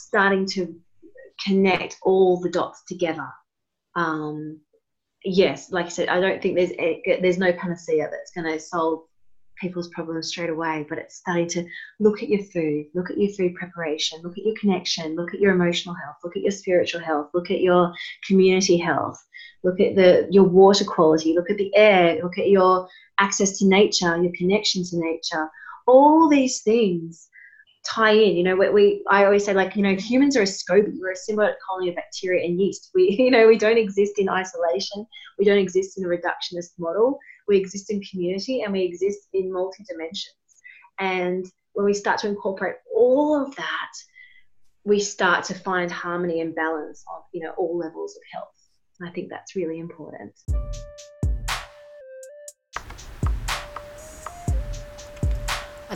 starting to connect all the dots together. Um, yes, like I said, I don't think there's there's no panacea that's going to solve people's problems straight away, but it's starting to look at your food, look at your food preparation, look at your connection, look at your emotional health, look at your spiritual health, look at your community health, look at the your water quality, look at the air, look at your access to nature, your connection to nature. All these things tie in. You know, we, we I always say like you know humans are a SCOBY. We're a symbiotic colony of bacteria and yeast. We you know we don't exist in isolation. We don't exist in a reductionist model. We exist in community and we exist in multi dimensions. And when we start to incorporate all of that, we start to find harmony and balance of you know all levels of health. And I think that's really important.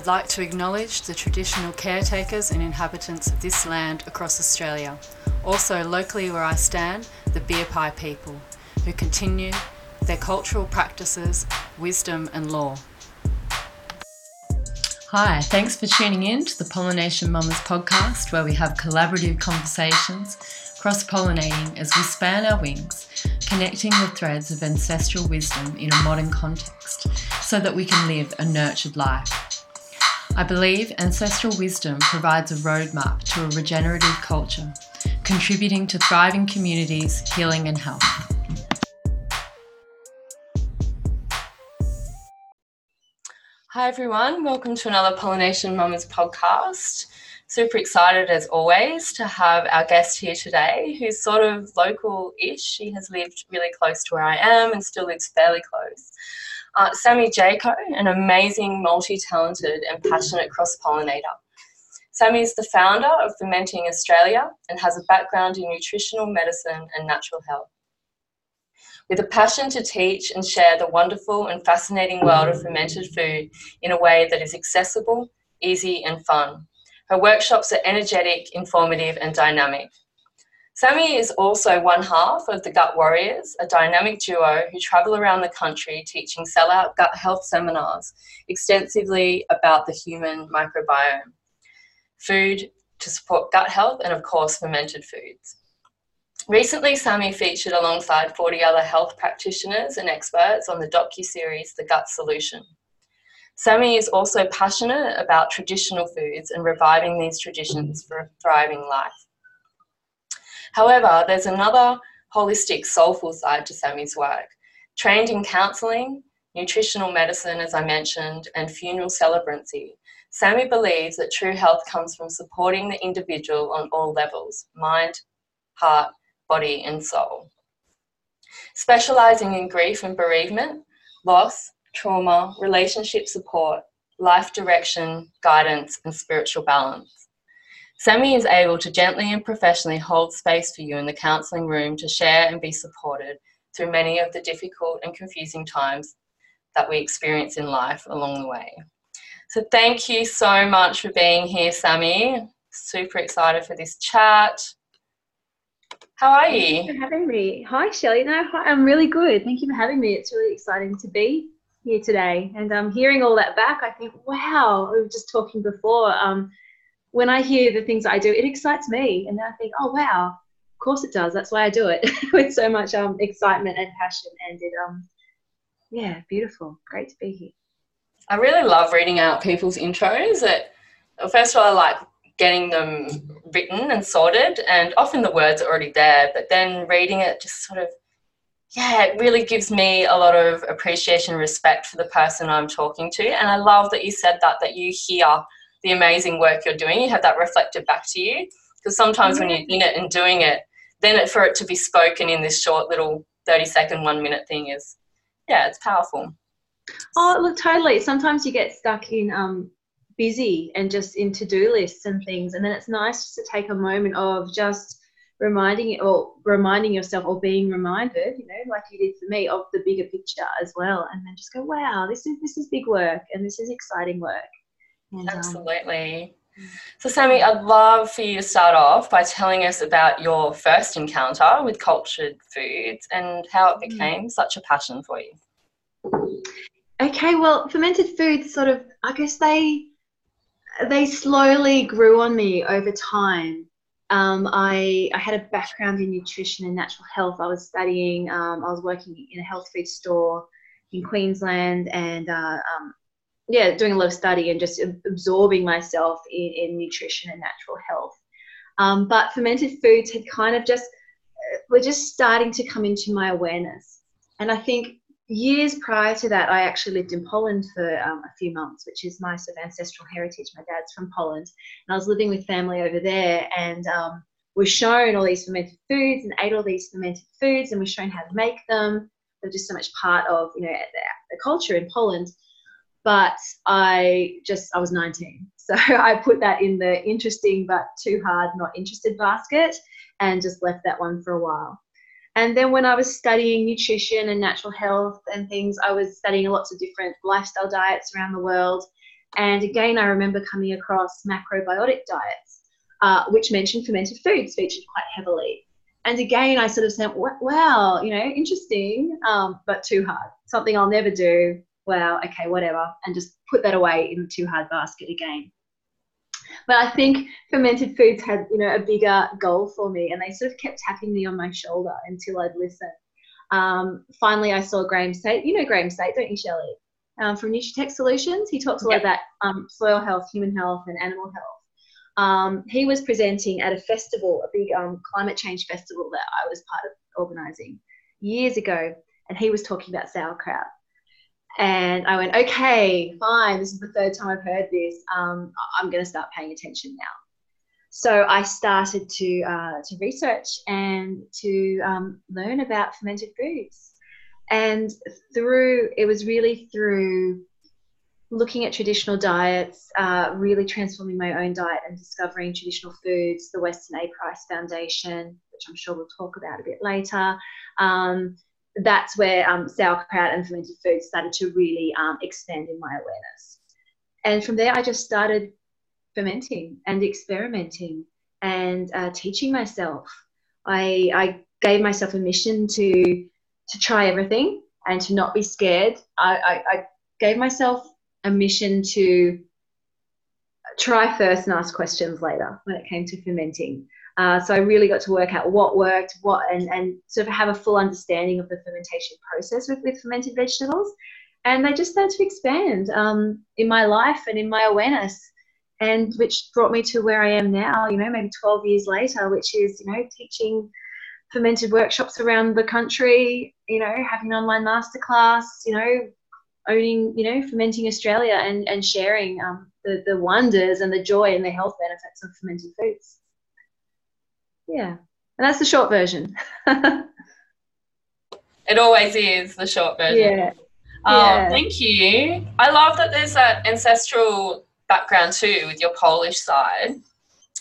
I'd like to acknowledge the traditional caretakers and inhabitants of this land across Australia. Also, locally where I stand, the Birpai people, who continue their cultural practices, wisdom, and law. Hi, thanks for tuning in to the Pollination Mamas podcast, where we have collaborative conversations, cross pollinating as we span our wings, connecting the threads of ancestral wisdom in a modern context so that we can live a nurtured life. I believe ancestral wisdom provides a roadmap to a regenerative culture, contributing to thriving communities, healing, and health. Hi, everyone. Welcome to another Pollination Mamas podcast. Super excited, as always, to have our guest here today, who's sort of local ish. She has lived really close to where I am and still lives fairly close. Uh, Sammy Jaco, an amazing, multi talented, and passionate cross pollinator. Sammy is the founder of Fermenting Australia and has a background in nutritional medicine and natural health. With a passion to teach and share the wonderful and fascinating world of fermented food in a way that is accessible, easy, and fun. Her workshops are energetic, informative, and dynamic. Sammy is also one half of the Gut Warriors, a dynamic duo who travel around the country teaching sellout gut health seminars extensively about the human microbiome, food to support gut health, and of course, fermented foods. Recently, Sammy featured alongside 40 other health practitioners and experts on the docu-series The Gut Solution. Sammy is also passionate about traditional foods and reviving these traditions for a thriving life. However, there's another holistic, soulful side to Sammy's work. Trained in counselling, nutritional medicine, as I mentioned, and funeral celebrancy, Sammy believes that true health comes from supporting the individual on all levels mind, heart, body, and soul. Specialising in grief and bereavement, loss, trauma, relationship support, life direction, guidance, and spiritual balance. Sammy is able to gently and professionally hold space for you in the counselling room to share and be supported through many of the difficult and confusing times that we experience in life along the way. So, thank you so much for being here, Sammy. Super excited for this chat. How are you? Thanks for having me. Hi, Shelley. No, hi, I'm really good. Thank you for having me. It's really exciting to be here today. And um, hearing all that back, I think, wow, we were just talking before. Um, when I hear the things I do, it excites me. And I think, oh, wow, of course it does. That's why I do it with so much um, excitement and passion. And it, um, yeah, beautiful. Great to be here. I really love reading out people's intros. It, first of all, I like getting them written and sorted, and often the words are already there, but then reading it just sort of, yeah, it really gives me a lot of appreciation respect for the person I'm talking to. And I love that you said that, that you hear the amazing work you're doing, you have that reflected back to you. Because sometimes mm-hmm. when you're in it and doing it, then it, for it to be spoken in this short little 30 second, one minute thing is, yeah, it's powerful. Oh, look, totally. Sometimes you get stuck in um, busy and just in to do lists and things. And then it's nice to take a moment of just reminding it or reminding yourself or being reminded, you know, like you did for me, of the bigger picture as well. And then just go, wow, this is this is big work and this is exciting work. Absolutely. So, Sammy, I'd love for you to start off by telling us about your first encounter with cultured foods and how it mm. became such a passion for you. Okay, well, fermented foods sort of, I guess they they slowly grew on me over time. um, I, I had a background in nutrition and natural health. I was studying, um, I was working in a health food store in Queensland and uh, um, yeah, doing a lot of study and just absorbing myself in, in nutrition and natural health. Um, but fermented foods had kind of just, uh, were just starting to come into my awareness. And I think years prior to that, I actually lived in Poland for um, a few months, which is my sort of ancestral heritage. My dad's from Poland, and I was living with family over there, and um, was shown all these fermented foods and ate all these fermented foods, and was shown how to make them. They're just so much part of you know the culture in Poland. But I just I was 19, so I put that in the interesting but too hard, not interested basket, and just left that one for a while. And then when I was studying nutrition and natural health and things, I was studying lots of different lifestyle diets around the world. And again, I remember coming across macrobiotic diets, uh, which mentioned fermented foods featured quite heavily. And again, I sort of said, wow, you know, interesting, um, but too hard. Something I'll never do. Wow, okay, whatever. And just put that away in the too hard basket again. But I think fermented foods had, you know, a bigger goal for me, and they sort of kept tapping me on my shoulder until I'd listen. Um, finally, I saw Graeme Sait. You know Graeme Sait, don't you, Shelley? Um, from Nutri-Tech Solutions. He talks a lot yep. about um, soil health, human health, and animal health. Um, he was presenting at a festival, a big um, climate change festival that I was part of organising years ago, and he was talking about sauerkraut. And I went, okay, fine. This is the third time I've heard this. Um, I'm going to start paying attention now. So I started to uh, to research and to um, learn about fermented foods. And through it was really through looking at traditional diets, uh, really transforming my own diet and discovering traditional foods, the Weston A. Price Foundation, which I'm sure we'll talk about a bit later. Um, that's where um, sauerkraut and fermented foods started to really um, expand in my awareness. And from there, I just started fermenting and experimenting and uh, teaching myself. I, I gave myself a mission to to try everything and to not be scared. I, I, I gave myself a mission to try first and ask questions later when it came to fermenting. Uh, so I really got to work out what worked, what, and, and sort of have a full understanding of the fermentation process with, with fermented vegetables. And they just started to expand um, in my life and in my awareness, and which brought me to where I am now, you know, maybe 12 years later, which is, you know, teaching fermented workshops around the country, you know, having online masterclass, you know, owning, you know, fermenting Australia and, and sharing um, the, the wonders and the joy and the health benefits of fermented foods yeah, and that's the short version. it always is the short version. Yeah. Oh, yeah. thank you. I love that there's that ancestral background too with your Polish side.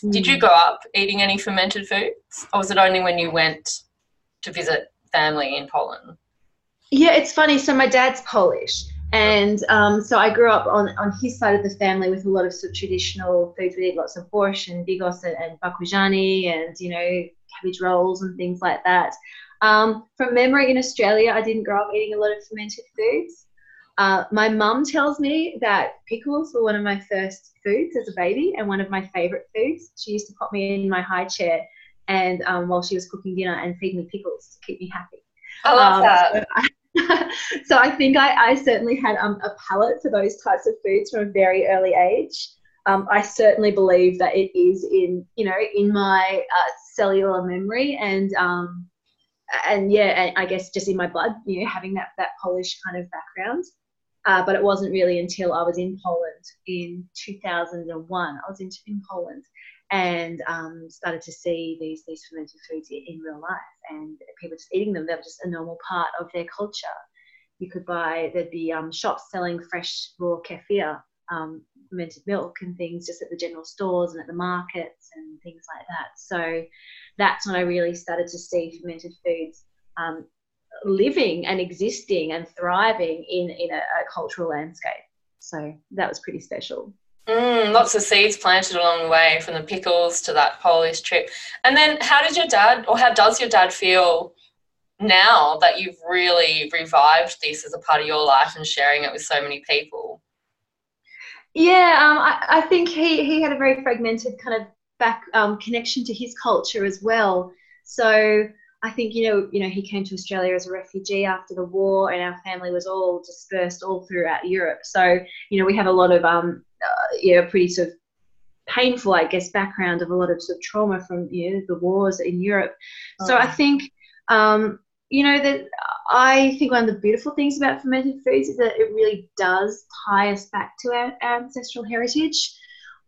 Mm. Did you mm. grow up eating any fermented foods, or was it only when you went to visit family in Poland? Yeah, it's funny. So my dad's Polish, and um, so I grew up on, on his side of the family with a lot of sort of traditional foods. We eat lots of borscht and bigos and, and bakujani and, you know, cabbage rolls and things like that. Um, from memory in Australia, I didn't grow up eating a lot of fermented foods. Uh, my mum tells me that pickles were one of my first foods as a baby and one of my favorite foods. She used to put me in my high chair and um, while she was cooking dinner and feed me pickles to keep me happy. I love um, that. So I, so I think I, I certainly had um, a palate for those types of foods from a very early age. Um, I certainly believe that it is in you know in my uh, cellular memory and um, and yeah, and I guess just in my blood, you know, having that that Polish kind of background. Uh, but it wasn't really until I was in Poland in 2001. I was in, in Poland and um, started to see these these fermented foods in real life and people just eating them. They were just a normal part of their culture. You could buy there'd be um, shops selling fresh raw kefir, um, fermented milk and things just at the general stores and at the markets and things like that. So that's when I really started to see fermented foods um, living and existing and thriving in in a, a cultural landscape. So that was pretty special. Mm, lots of seeds planted along the way from the pickles to that Polish trip. And then, how did your dad, or how does your dad feel now that you've really revived this as a part of your life and sharing it with so many people? Yeah, um, I, I, think he, he had a very fragmented kind of back um, connection to his culture as well. So I think you know, you know, he came to Australia as a refugee after the war, and our family was all dispersed all throughout Europe. So you know, we have a lot of um, uh, yeah, pretty sort of painful, I guess, background of a lot of sort of trauma from you know the wars in Europe. Oh. So I think um, you know that I think one of the beautiful things about fermented foods is that it really does tie us back to our, our ancestral heritage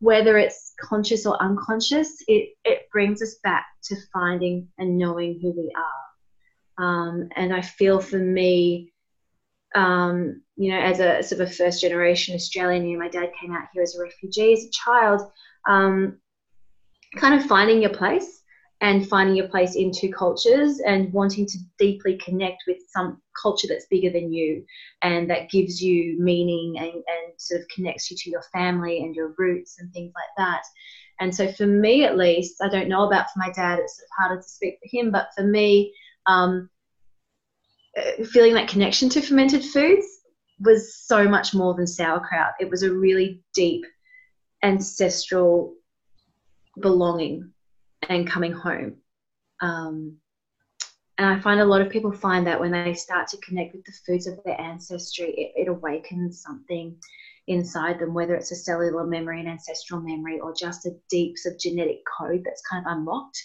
whether it's conscious or unconscious, it, it brings us back to finding and knowing who we are. Um, and I feel for me, um, you know, as a sort of first generation Australian, you know, my dad came out here as a refugee as a child, um, kind of finding your place and finding your place in two cultures and wanting to deeply connect with some culture that's bigger than you and that gives you meaning and, and sort of connects you to your family and your roots and things like that. And so for me, at least, I don't know about for my dad, it's sort of harder to speak for him, but for me, um, feeling that connection to fermented foods was so much more than sauerkraut. It was a really deep ancestral belonging and coming home. Um, and I find a lot of people find that when they start to connect with the foods of their ancestry, it, it awakens something inside them, whether it's a cellular memory, an ancestral memory, or just a deep sort of genetic code that's kind of unlocked.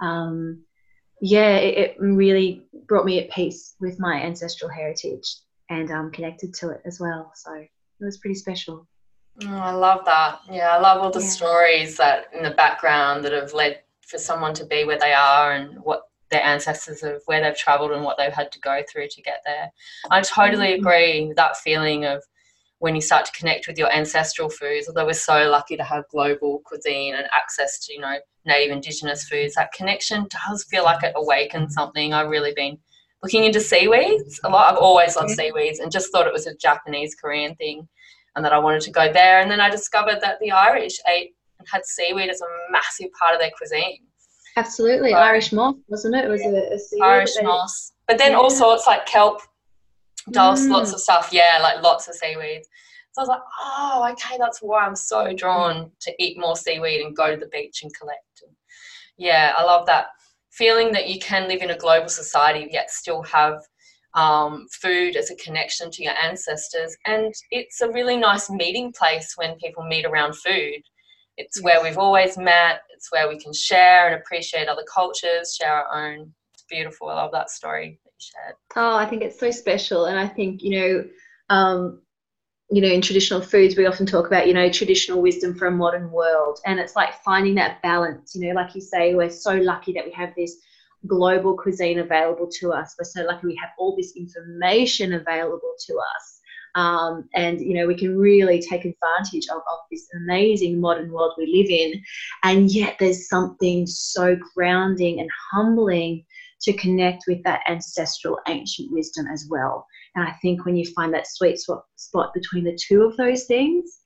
Um, yeah, it, it, really brought me at peace with my ancestral heritage and um, connected to it as well. So it was pretty special. Oh, I love that. Yeah, I love all the yeah. stories that in the background that have led for someone to be where they are and what their ancestors of where they've traveled and what they've had to go through to get there. I totally mm. agree with that feeling of when you start to connect with your ancestral foods, although we're so lucky to have global cuisine and access to, you know, native indigenous foods, that connection does feel like it awakens something. I've really been looking into seaweeds a lot. I've always loved seaweeds and just thought it was a Japanese Korean thing and that I wanted to go there. And then I discovered that the Irish ate and had seaweed as a massive part of their cuisine. Absolutely, so, Irish moss, wasn't it? It was a, a seaweed. Irish moss, but then yeah. all sorts like kelp, dulse, mm. lots of stuff. Yeah, like lots of seaweeds. So I was like, oh, okay, that's why I'm so drawn to eat more seaweed and go to the beach and collect. And yeah, I love that feeling that you can live in a global society yet still have um, food as a connection to your ancestors. And it's a really nice meeting place when people meet around food. It's where we've always met. It's where we can share and appreciate other cultures, share our own. It's beautiful. I love that story shared. Oh, I think it's so special. And I think, you know, um, you know, in traditional foods, we often talk about, you know, traditional wisdom for a modern world. And it's like finding that balance, you know, like you say, we're so lucky that we have this global cuisine available to us. We're so lucky we have all this information available to us. Um, and you know we can really take advantage of, of this amazing modern world we live in and yet there's something so grounding and humbling to connect with that ancestral ancient wisdom as well. And i think when you find that sweet spot between the two of those things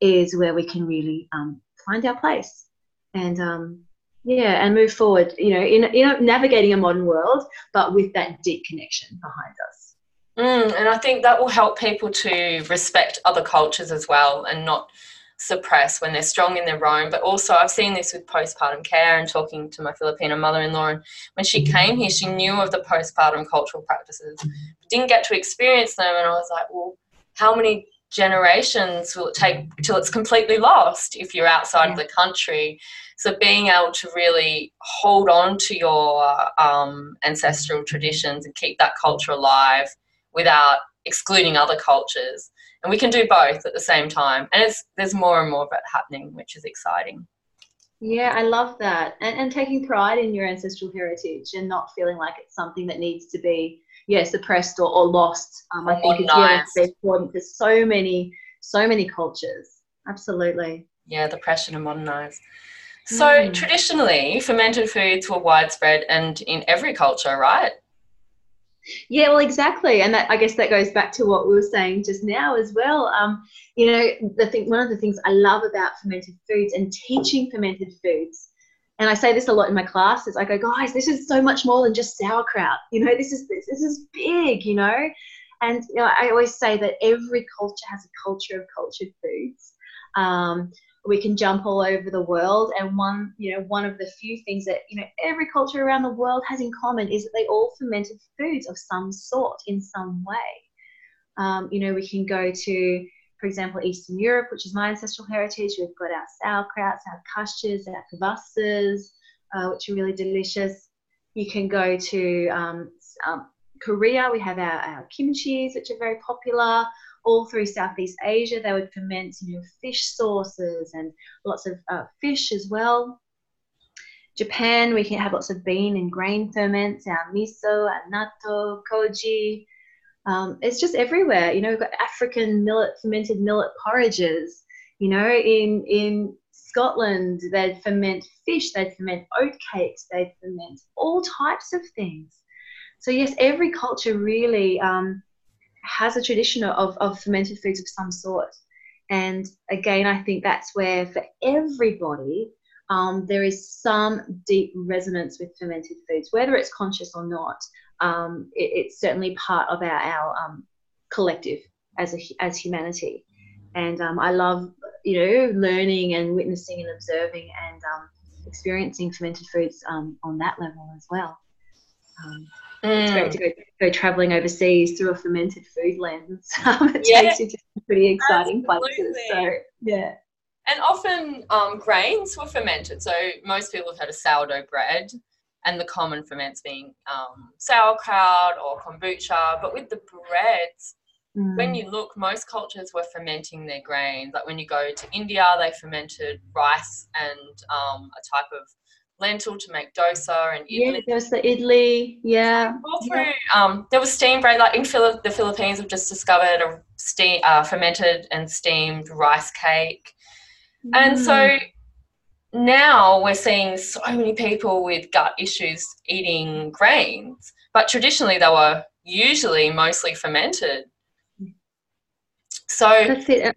is where we can really um, find our place and um, yeah and move forward you know in, in navigating a modern world but with that deep connection behind us. Mm, and I think that will help people to respect other cultures as well and not suppress when they're strong in their own. But also, I've seen this with postpartum care and talking to my Filipino mother in law. And when she came here, she knew of the postpartum cultural practices, but didn't get to experience them. And I was like, well, how many generations will it take till it's completely lost if you're outside yeah. of the country? So being able to really hold on to your um, ancestral traditions and keep that culture alive without excluding other cultures. And we can do both at the same time. And it's there's more and more of it happening, which is exciting. Yeah, I love that. And, and taking pride in your ancestral heritage and not feeling like it's something that needs to be, yeah, suppressed or, or lost. Um, I think it's yeah, it's important for so many, so many cultures. Absolutely. Yeah, the pressure to modernize. So mm. traditionally, fermented foods were widespread and in every culture, right? Yeah, well, exactly, and that I guess that goes back to what we were saying just now as well. Um, you know, the thing, one of the things I love about fermented foods and teaching fermented foods, and I say this a lot in my classes. I go, guys, this is so much more than just sauerkraut. You know, this is this, this is big. You know, and you know, I always say that every culture has a culture of cultured foods. Um, we can jump all over the world. And one you know one of the few things that you know every culture around the world has in common is that they all fermented foods of some sort in some way. Um, you know we can go to for example eastern europe which is my ancestral heritage. We've got our sauerkrauts our kashas our kvasas uh, which are really delicious. You can go to um, um, korea. We have our, our kimchis which are very popular all through Southeast Asia. They would ferment, you know, fish sauces and lots of uh, fish as well. Japan, we can have lots of bean and grain ferments, our miso, our natto, koji. Um, it's just everywhere. You know, we've got African millet fermented millet porridges. You know, in in Scotland, they'd ferment fish, they'd ferment oat cakes, they'd ferment all types of things. So yes, every culture really um, has a tradition of, of fermented foods of some sort. And again, I think that's where for everybody, um, there is some deep resonance with fermented foods, whether it's conscious or not. Um, it, it's certainly part of our, our um, collective as a, as humanity. And um, I love, you know, learning and witnessing and observing and um, experiencing fermented foods um, on that level as well. Mm. It's great to go, go traveling overseas through a fermented food lens. Um, it yeah. takes you to pretty exciting Absolutely. places. So, yeah. And often um, grains were fermented. So most people have had a sourdough bread, and the common ferments being um, sauerkraut or kombucha. But with the breads, mm. when you look, most cultures were fermenting their grains. Like when you go to India, they fermented rice and um, a type of lentil to make dosa and idli. Yeah, there was the idli. Yeah. All through, yeah. um, there was steamed bread. Like in Phil- the Philippines, we've just discovered a steam, uh, fermented and steamed rice cake, mm. and so mm. now we're seeing so many people with gut issues eating grains, but traditionally they were usually mostly fermented. So that's it.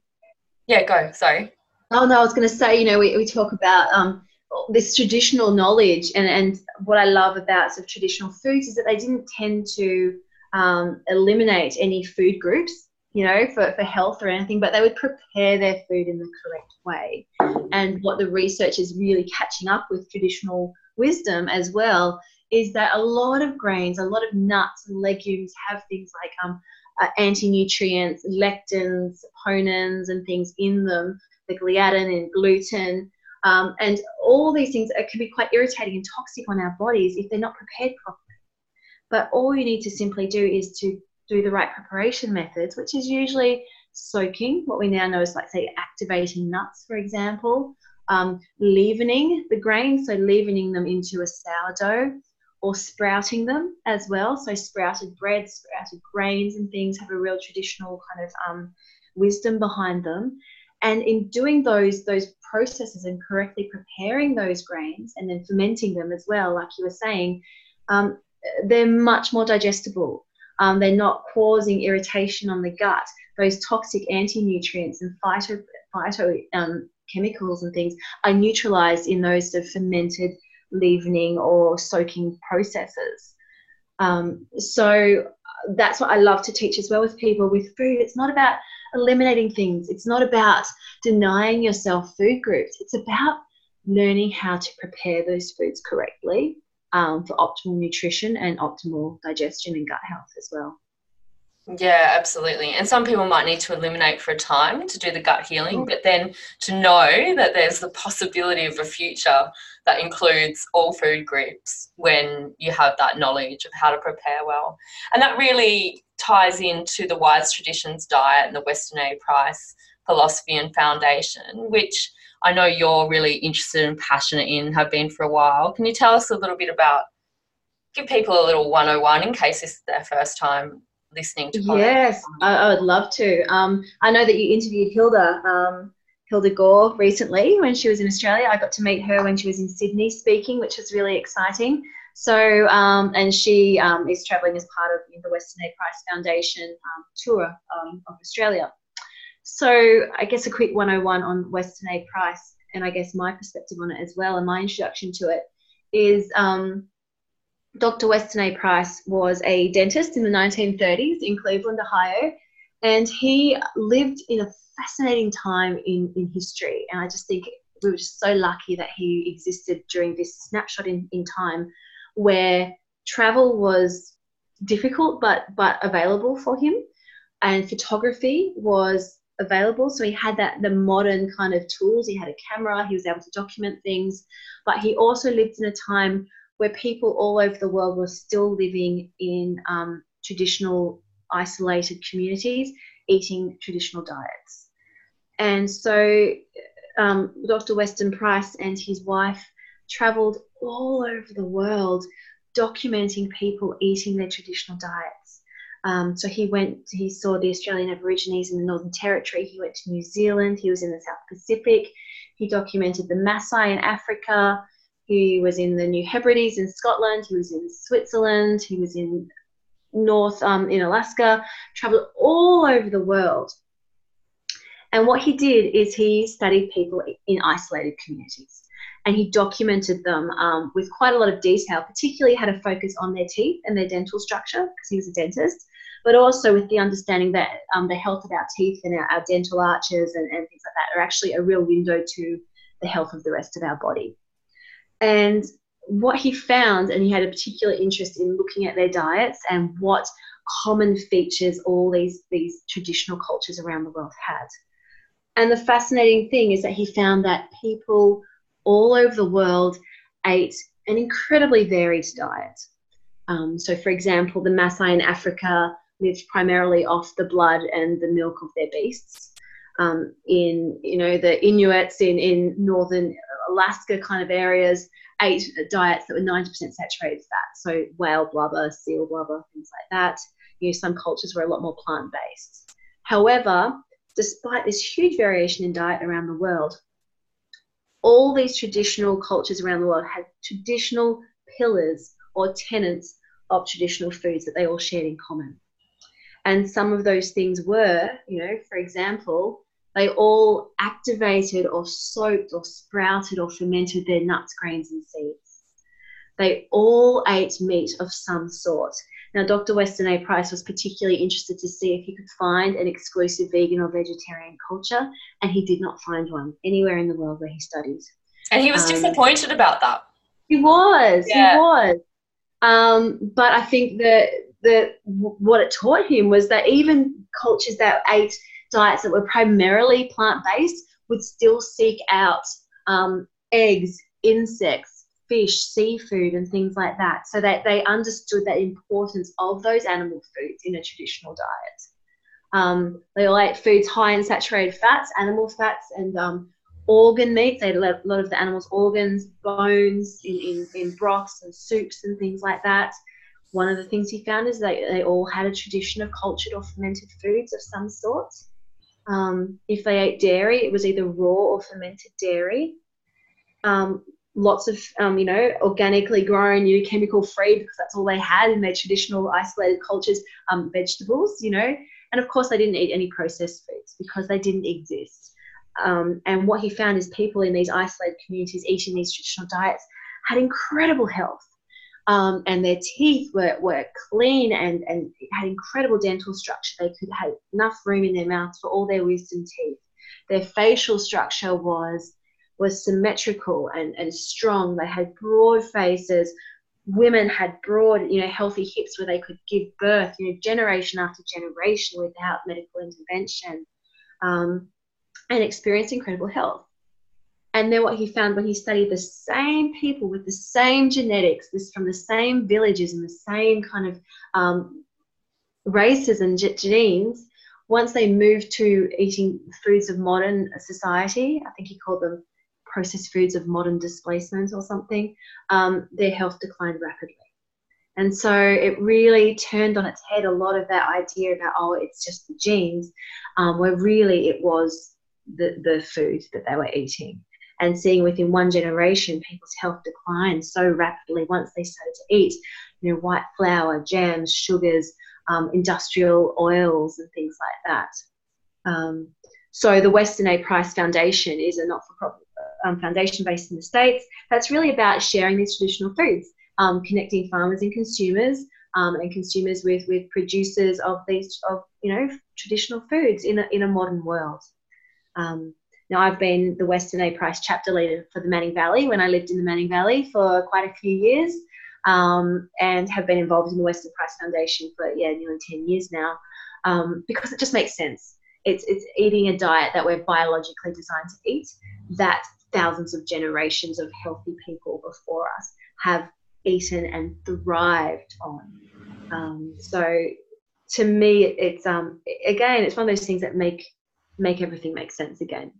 Yeah, go. Sorry. Oh no, I was going to say, you know, we, we talk about um, this traditional knowledge and, and what I love about sort of traditional foods is that they didn't tend to um, eliminate any food groups, you know, for, for health or anything, but they would prepare their food in the correct way. And what the research is really catching up with traditional wisdom as well is that a lot of grains, a lot of nuts and legumes have things like um, uh, anti-nutrients, lectins, saponins, and things in them, the gliadin and gluten, um, and all these things can be quite irritating and toxic on our bodies if they're not prepared properly. But all you need to simply do is to do the right preparation methods, which is usually soaking, what we now know is like, say, activating nuts, for example, um, leavening the grains, so leavening them into a sourdough, or sprouting them as well. So, sprouted bread, sprouted grains, and things have a real traditional kind of um, wisdom behind them. And in doing those those processes and correctly preparing those grains and then fermenting them as well, like you were saying, um, they're much more digestible. Um, they're not causing irritation on the gut. Those toxic anti-nutrients and phyto, phyto um, chemicals and things are neutralized in those sort of fermented leavening or soaking processes. Um, so that's what I love to teach as well with people with food. It's not about eliminating things. It's not about denying yourself food groups. It's about learning how to prepare those foods correctly um, for optimal nutrition and optimal digestion and gut health as well. Yeah, absolutely. And some people might need to eliminate for a time to do the gut healing, but then to know that there's the possibility of a future that includes all food groups when you have that knowledge of how to prepare well. And that really ties into the Wise Traditions diet and the Weston A. Price philosophy and foundation, which I know you're really interested and passionate in, have been for a while. Can you tell us a little bit about, give people a little 101 in case this is their first time listening to Yes, I, I, would love to. Um, I know that you interviewed Hilda, um, Hilda Gore recently when she was in Australia. I got to meet her when she was in Sydney speaking, which was really exciting. So, um, and she um, is traveling as part of the Weston A. Price Foundation um, tour um, of Australia. So, I guess a quick 101 on Weston A. Price, and I guess my perspective on it as well, and my introduction to it is um, Dr. Weston A. Price was a dentist in the 1930s in Cleveland, Ohio. And he lived in a fascinating time in, in history. And I just think we were just so lucky that he existed during this snapshot in, in time where travel was difficult but but available for him and photography was available so he had that the modern kind of tools he had a camera he was able to document things but he also lived in a time where people all over the world were still living in um, traditional isolated communities eating traditional diets and so um, Dr. Weston Price and his wife traveled all over the world documenting people eating their traditional diets. Um, so he went, he saw the Australian Aborigines in the Northern Territory, he went to New Zealand, he was in the South Pacific, he documented the Maasai in Africa, he was in the New Hebrides in Scotland, he was in Switzerland, he was in North um, in Alaska, traveled all over the world and what he did is he studied people in isolated communities and he documented them um, with quite a lot of detail, particularly had a focus on their teeth and their dental structure because he was a dentist, but also with the understanding that um, the health of our teeth and our, our dental arches and, and things like that are actually a real window to the health of the rest of our body. And what he found, and he had a particular interest in looking at their diets and what common features all these, these traditional cultures around the world had. And the fascinating thing is that he found that people all over the world ate an incredibly varied diet. Um, so, for example, the Maasai in Africa lived primarily off the blood and the milk of their beasts. Um, in you know the Inuits in in northern Alaska kind of areas ate diets that were 90% saturated fat, so whale blubber, seal blubber, things like that. You know, some cultures were a lot more plant based. However, despite this huge variation in diet around the world, all these traditional cultures around the world had traditional pillars or tenets of traditional foods that they all shared in common. And some of those things were, you know, for example, they all activated or soaked or sprouted or fermented their nuts, grains, and seeds. They all ate meat of some sort. Now, Dr. Weston A. Price was particularly interested to see if he could find an exclusive vegan or vegetarian culture, and he did not find one anywhere in the world where he studied. And he was um, disappointed about that. He was. Yeah. He was. Um, but I think that the what it taught him was that even cultures that ate diets that were primarily plant based would still seek out um, eggs, insects, fish, seafood, and things like that, so that they understood that importance of those animal foods in a traditional diet. Um, they all ate foods high in saturated fats, animal fats, and um, organ meats. They ate a lot of the animals' organs, bones in, in, in broths and soups and things like that. One of the things he found is that they all had a tradition of cultured or fermented foods of some sort. Um, if they ate dairy, it was either raw or fermented dairy. Um, lots of um, you know organically grown you chemical free because that's all they had in their traditional isolated cultures um, vegetables you know. And of course they didn't eat any processed foods because they didn't exist. Um, and what he found is people in these isolated communities eating these traditional diets had incredible health um, and their teeth were, were clean and, and had incredible dental structure they could have enough room in their mouths for all their wisdom teeth their facial structure was was symmetrical and, and strong. They had broad faces. Women had broad, you know, healthy hips where they could give birth, you know, generation after generation without medical intervention, um, and experience incredible health. And then what he found when he studied the same people with the same genetics, this from the same villages and the same kind of um, races and genes, once they moved to eating foods of modern society, I think he called them processed foods of modern displacement or something, um, their health declined rapidly. And so it really turned on its head a lot of that idea about, oh, it's just the genes, um, where really it was the, the food that they were eating. And seeing within one generation, people's health decline so rapidly once they started to eat, you know, white flour, jams, sugars, um, industrial oils, and things like that. Um, so the Weston A. Price Foundation is a not-for-profit um, foundation based in the States that's really about sharing these traditional foods, um, connecting farmers and consumers um, and consumers with with producers of these of you know traditional foods in a, in a modern world. Um, now I've been the Weston A Price chapter leader for the Manning Valley when I lived in the Manning Valley for quite a few years, um, and have been involved in the Weston Price Foundation for yeah nearly ten years now, um, because it just makes sense. It's it's eating a diet that we're biologically designed to eat that thousands of generations of healthy people before us have eaten and thrived on. Um, so to me, it's um, again, it's one of those things that make make everything make sense again.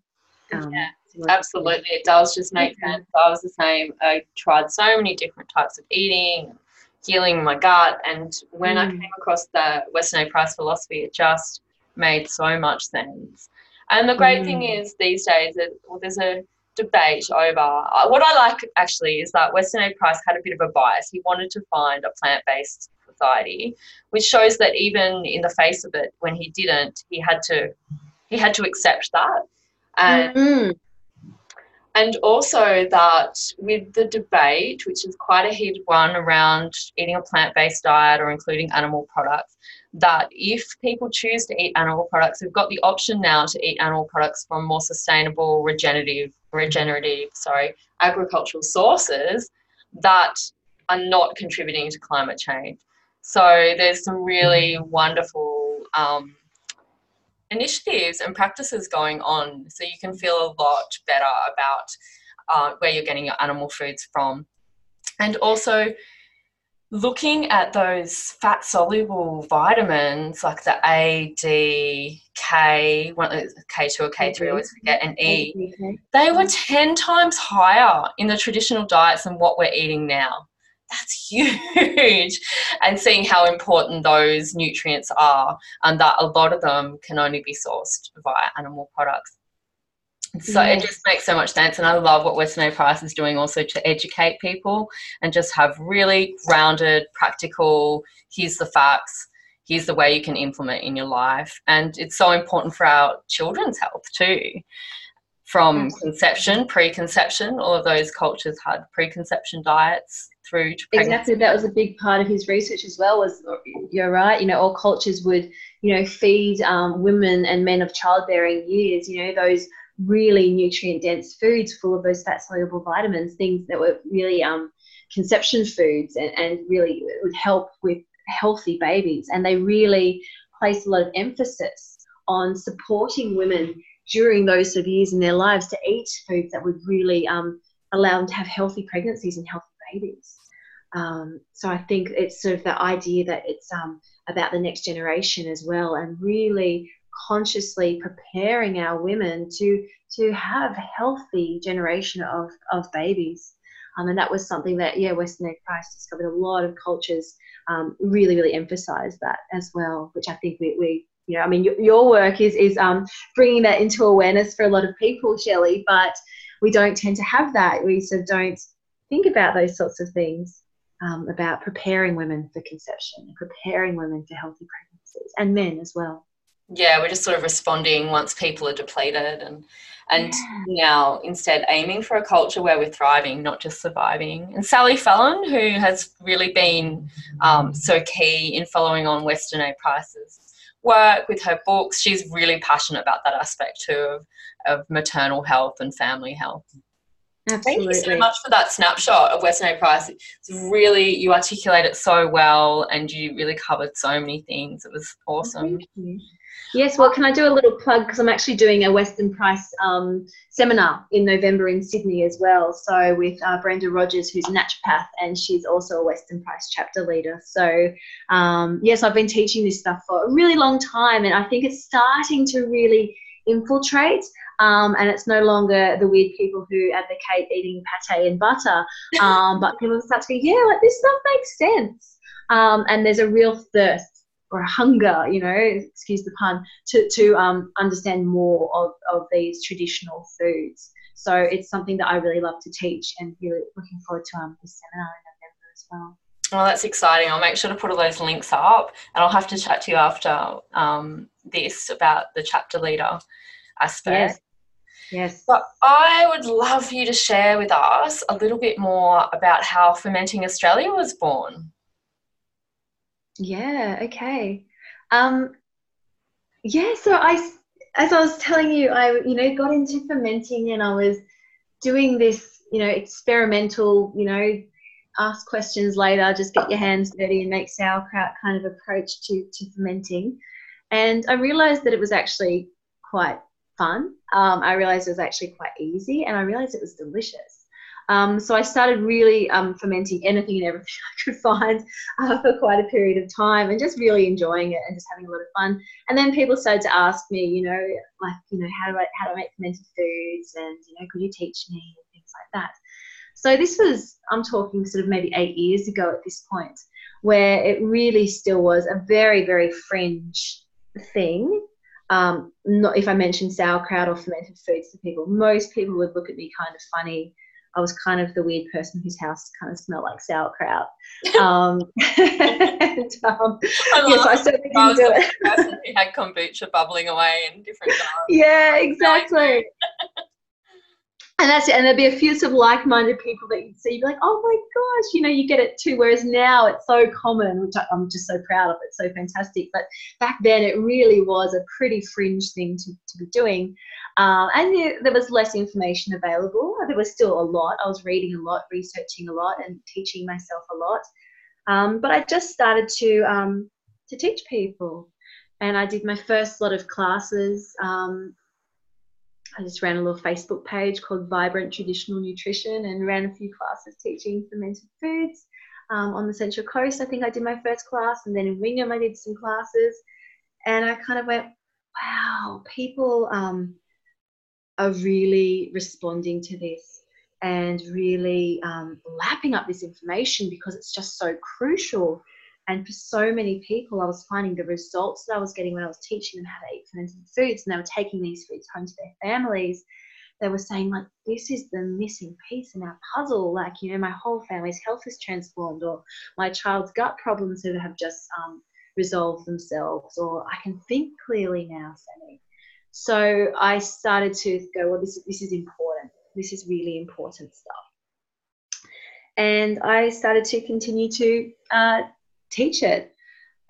Um, yeah, absolutely, it does just make sense. I was the same. I tried so many different types of eating, healing my gut, and when mm. I came across the Weston A Price philosophy, it just made so much sense. And the great mm. thing is these days, that, well, there's a debate over uh, what I like actually is that Weston A. Price had a bit of a bias. He wanted to find a plant based society, which shows that even in the face of it, when he didn't, he had to he had to accept that. And mm-hmm. and also that with the debate, which is quite a heated one around eating a plant based diet or including animal products, that if people choose to eat animal products, we've got the option now to eat animal products from more sustainable, regenerative, regenerative, sorry, agricultural sources that are not contributing to climate change. So there's some really wonderful um, initiatives and practices going on, so you can feel a lot better about uh, where you're getting your animal foods from, and also looking at those fat soluble vitamins like the A, D, K, one, K2 or K3, I always forget, and E, they were 10 times higher in the traditional diets than what we're eating now. That's huge. and seeing how important those nutrients are, and that a lot of them can only be sourced via animal products. So yes. it just makes so much sense. And I love what Weston A Price is doing also to educate people and just have really grounded, practical, here's the facts, here's the way you can implement in your life. And it's so important for our children's health too. From conception, preconception, all of those cultures had preconception diets through to pregnancy. Exactly, that was a big part of his research as well. Was you're right, you know, all cultures would, you know, feed um, women and men of childbearing years, you know, those really nutrient dense foods full of those fat soluble vitamins, things that were really um, conception foods and, and really would help with healthy babies. And they really place a lot of emphasis on supporting women during those of years in their lives to eat foods that would really um, allow them to have healthy pregnancies and healthy babies. Um, so I think it's sort of the idea that it's um, about the next generation as well, and really consciously preparing our women to to have healthy generation of, of babies. Um, and that was something that, yeah, Weston A Price discovered a lot of cultures um, really, really emphasize that as well, which I think we, we you know, I mean, your, your work is, is um, bringing that into awareness for a lot of people, Shelley, but we don't tend to have that. We sort of don't think about those sorts of things um, about preparing women for conception, and preparing women for healthy pregnancies, and men as well. Yeah we're just sort of responding once people are depleted and and yeah. now instead aiming for a culture where we're thriving not just surviving. And sally fallon who has really been um, so key in following on weston a price's work with her books she's really passionate about that aspect too of, of maternal health and family health Absolutely. Thank you so much for that snapshot of Weston A Price. It's really, you articulate it so well and you really covered so many things. It was awesome. Yes, well, can I do a little plug because I'm actually doing a Weston Price um, seminar in November in Sydney as well. So with uh, Brenda Rogers, who's a naturopath, and she's also a Weston Price chapter leader. So um, yes, I've been teaching this stuff for a really long time, and I think it's starting to really infiltrate. Um, and it's no longer the weird people who advocate eating pate and butter, um, but people start to go, yeah, like this stuff makes sense. Um, and there's a real thirst or hunger, you know, excuse the pun, to, to um, understand more of, of these traditional foods. So it's something that I really love to teach and really looking forward to um, this seminar in November as well. Well, that's exciting. I'll make sure to put all those links up and I'll have to chat to you after um, this about the chapter leader aspect. Yes. Yes. But I would love for you to share with us a little bit more about how Fermenting Australia was born. Yeah, okay. Um, yeah, so I, as I was telling you, I, you know, got into fermenting and I was doing this, you know, experimental, you know, ask questions later, just get your hands dirty and make sauerkraut kind of approach to, to fermenting. And I realized that it was actually quite fun. Um, I realized it was actually quite easy and I realized it was delicious. Um, so I started really um, fermenting anything and everything I could find uh, for quite a period of time and just really enjoying it and just having a lot of fun. And then people started to ask me, you know, like, you know, how do I, how do I make fermented foods and, you know, could you teach me and things like that. So this was, I'm talking sort of maybe eight years ago at this point, where it really still was a very, very fringe thing. Um, not if I mentioned sauerkraut or fermented foods to people, most people would look at me kind of funny I was kind of the weird person whose house kind of smelled like sauerkraut. Um, and, um, I yes, I certainly didn't do it. person who had kombucha bubbling away in different jars. Yeah, exactly and that's it. And there'd be a few sort of like-minded people that you'd see, you'd be like, oh my gosh, you know, you get it too. Whereas now it's so common, which I'm just so proud of. It's so fantastic. But back then it really was a pretty fringe thing to, to be doing. Uh, and there, there, was less information available. There was still a lot. I was reading a lot, researching a lot, and teaching myself a lot. Um, but I just started to um, to teach people, and I did my first lot of classes um, I just ran a little Facebook page called Vibrant Traditional Nutrition and ran a few classes teaching fermented foods. Um, on the Central Coast, I think I did my first class, and then in Wingham, I did some classes. And I kind of went, wow, people um, are really responding to this and really um, lapping up this information because it's just so crucial and for so many people, I was finding the results that I was getting when I was teaching them how to eat fermented foods, and they were taking these foods home to their families. They were saying, like, this is the missing piece in our puzzle. Like, you know, my whole family's health is transformed, or my child's gut problems have just um, resolved themselves, or I can think clearly now, Sammy. So I started to go, well, this, this is important. This is really important stuff. And I started to continue to uh, teach it.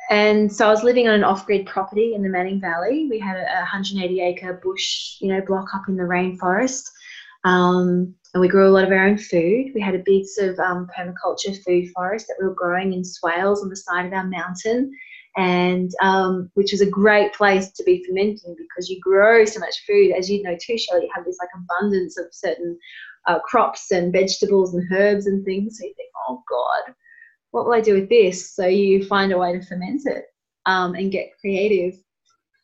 And so I was living on an off-grid property in the Manning Valley. We had a 180 acre bush, you know, block up in the rainforest. Um, and we grew a lot of our own food. We had a big sort of um, permaculture food forest that we were growing in swales on the side of our mountain, and um, which was a great place to be fermenting because you grow so much food. As you know too, Shelley, you have this like abundance of certain uh, crops and vegetables and herbs and things. So you think, oh God, what will I do with this? So you find a way to ferment it um, and get creative.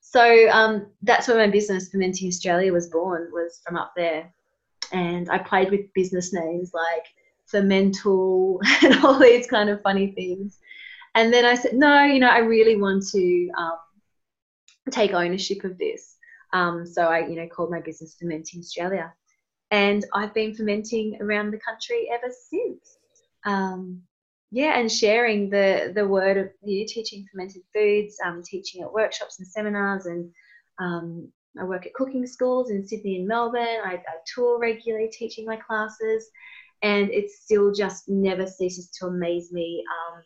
So um, that's where my business, Fermenting Australia, was born, was from up there. And I played with business names like Fermental and all these kind of funny things. And then I said, no, you know, I really want to um, take ownership of this. Um, so I, you know, called my business Fermenting Australia. And I've been fermenting around the country ever since. Um, yeah, and sharing the the word of you know, teaching fermented foods, um, teaching at workshops and seminars, and um, I work at cooking schools in Sydney and Melbourne. I, I, tour regularly teaching my classes, and it still just never ceases to amaze me um,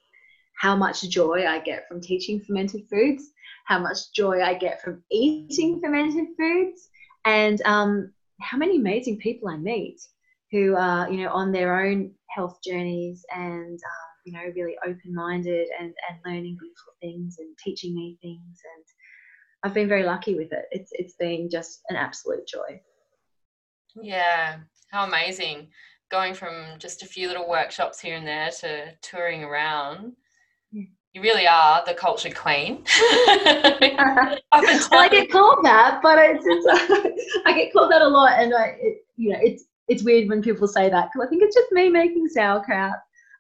how much joy I get from teaching fermented foods, how much joy I get from eating fermented foods, and um, how many amazing people I meet who are you know on their own health journeys and um, you know, really open minded and, and learning beautiful things and teaching me things. And I've been very lucky with it. It's, it's been just an absolute joy. Yeah, how amazing. Going from just a few little workshops here and there to touring around. You really are the culture queen. well, I get called that, but it's, it's I get called that a lot, and I, it, you know, it's it's weird when people say that because I think it's just me making sauerkraut.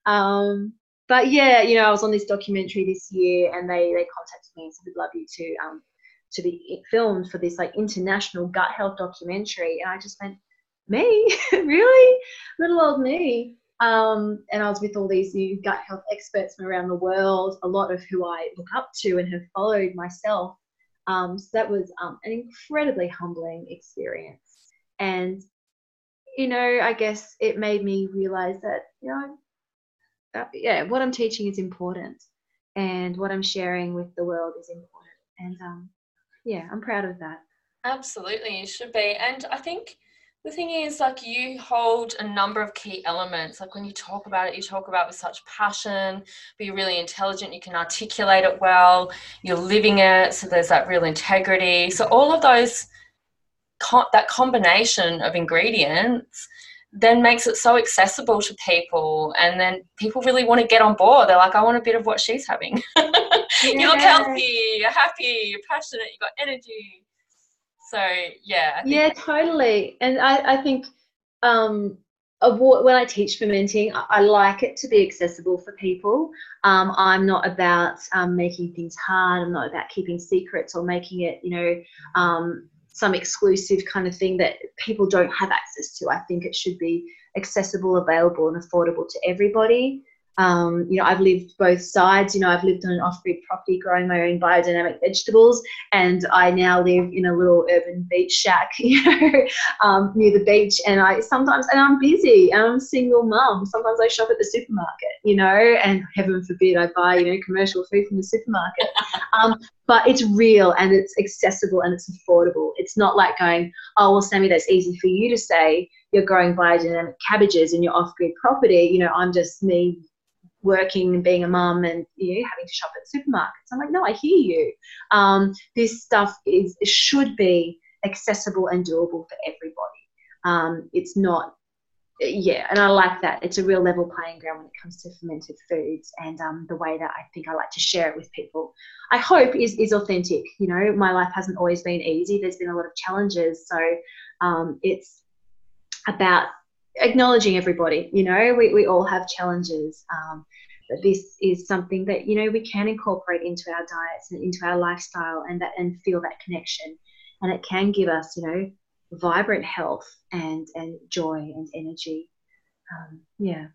Um, but yeah, you know, I was on this documentary this year, and they they contacted me and said, "We'd love you to um to be filmed for this like international gut health documentary." And I just went, "Me, really, little old me." Um, and I was with all these new gut health experts from around the world, a lot of who I look up to and have followed myself. Um, so that was um, an incredibly humbling experience. And, you know, I guess it made me realize that, you know, uh, yeah, what I'm teaching is important. and what I'm sharing with the world is important. And um, yeah, I'm proud of that. Absolutely, you should be. And I think the thing is, like, you hold a number of key elements. Like, when you talk about it, you talk about with such passion, but you're really intelligent, you can articulate it well, you're living it, so there's that real integrity. So, all of those, that combination of ingredients then makes it so accessible to people and then people really want to get on board. They're like i want a bit of what she's having. You look healthy you're happy you're passionate you've got energy. So yeah yeah totally. And i, I think um when I teach fermenting, I like it to be accessible for people. Um, I'm not about um, making things hard. I'm not about keeping secrets or making it, you know, um, some exclusive kind of thing that people don't have access to. I think it should be accessible, available, and affordable to everybody. Um, you know, I've lived both sides. You know, I've lived on an off-grid property growing my own biodynamic vegetables, and I now live in a little urban beach shack, you know, um, near the beach. And I sometimes, and I'm busy, and I'm a single mum. Sometimes I shop at the supermarket, you know, and heaven forbid I buy, you know, commercial food from the supermarket. Um, but it's real and it's accessible and it's affordable. It's not like going, oh, well, Sammy, that's easy for you to say. You're growing biodynamic cabbages in your off-grid property. You know, I'm just me working and being a mum and you know having to shop at supermarkets. I'm like, no, I hear you. Um, this stuff is should be accessible and doable for everybody. Um, it's not, yeah, and I like that. It's a real level playing ground when it comes to fermented foods and um, the way that I think I like to share it with people. I hope is is authentic. You know, my life hasn't always been easy. There's been a lot of challenges, so um, it's about acknowledging everybody. You know, we, we all have challenges. Um, but this is something that you know we can incorporate into our diets and into our lifestyle, and that and feel that connection, and it can give us you know vibrant health and and joy and energy. Um, yeah.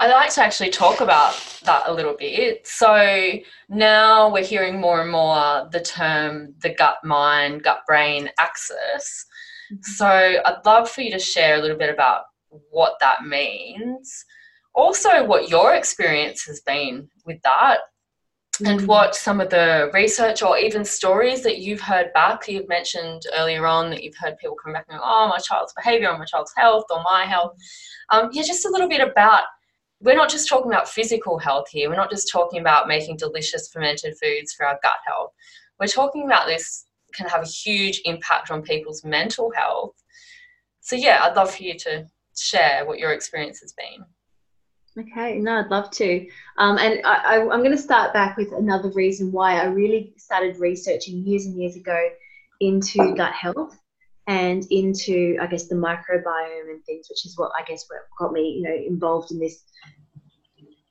I'd like to actually talk about that a little bit. So now we're hearing more and more the term the gut mind, gut brain axis. So I'd love for you to share a little bit about what that means. Also, what your experience has been with that, and mm. what some of the research or even stories that you've heard back. You've mentioned earlier on that you've heard people come back and go, "Oh, my child's behaviour, or my child's health, or my health." Um, yeah, just a little bit about. We're not just talking about physical health here. We're not just talking about making delicious fermented foods for our gut health. We're talking about this can have a huge impact on people's mental health. So, yeah, I'd love for you to share what your experience has been. Okay, no, I'd love to. Um, and I, I'm going to start back with another reason why I really started researching years and years ago into gut health and into, I guess, the microbiome and things, which is what I guess what got me, you know, involved in this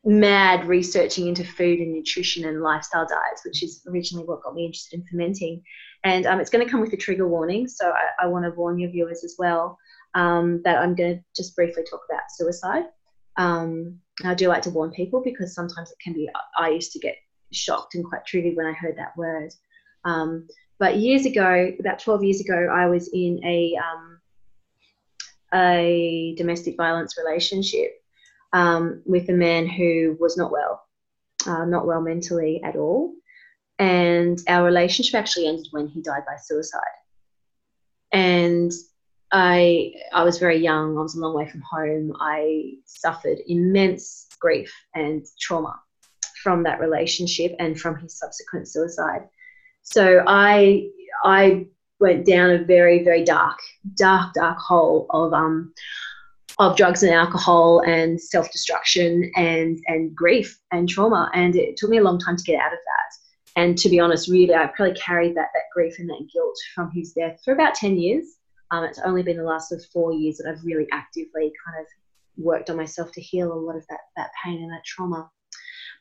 mad researching into food and nutrition and lifestyle diets, which is originally what got me interested in fermenting. And um, it's going to come with a trigger warning. So I, I want to warn your viewers as well um, that I'm going to just briefly talk about suicide. Um, I do like to warn people because sometimes it can be, I used to get shocked and quite triggered when I heard that word. Um, but years ago, about 12 years ago, I was in a, um, a domestic violence relationship um, with a man who was not well, uh, not well mentally at all and our relationship actually ended when he died by suicide. And I I was very young. I was a long way from home. I suffered immense grief and trauma from that relationship and from his subsequent suicide. So I I went down a very very dark dark dark hole of um of drugs and alcohol and self destruction and and grief and trauma. And it took me a long time to get out of that. And to be honest, really, I probably carried that, that grief and that guilt from his death for about 10 years. Um, it's only been the last of four years that I've really actively kind of worked on myself to heal a lot of that, that pain and that trauma.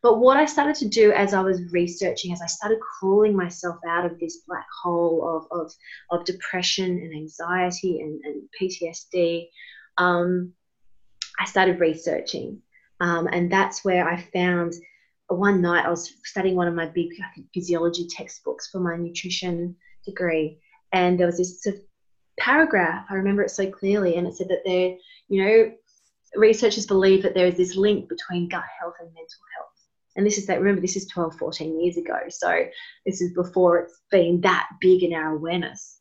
But what I started to do as I was researching, as I started crawling myself out of this black hole of, of, of depression and anxiety and, and PTSD, um, I started researching. Um, and that's where I found one night I was studying one of my big physiology textbooks for my nutrition degree, and there was this paragraph. I remember it so clearly, and it said that there, you know, researchers believe that there is this link between gut health and mental health. And this is that, remember, this is 12, 14 years ago. So this is before it's been that big in our awareness.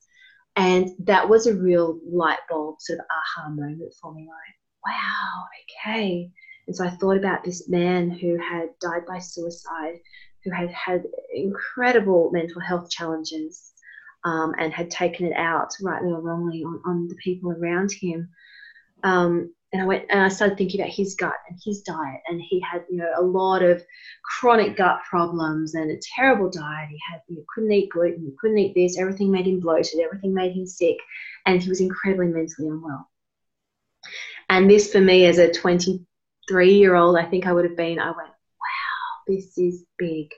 And that was a real light bulb sort of aha moment for me like, wow, okay. And so I thought about this man who had died by suicide, who had had incredible mental health challenges um, and had taken it out, rightly or wrongly, on, on the people around him. Um, and I went and I started thinking about his gut and his diet, and he had you know a lot of chronic gut problems and a terrible diet. He had you know, couldn't eat gluten, he couldn't eat this. Everything made him bloated, everything made him sick, and he was incredibly mentally unwell. And this for me as a 23 year old, I think I would have been. I went, wow, this is big.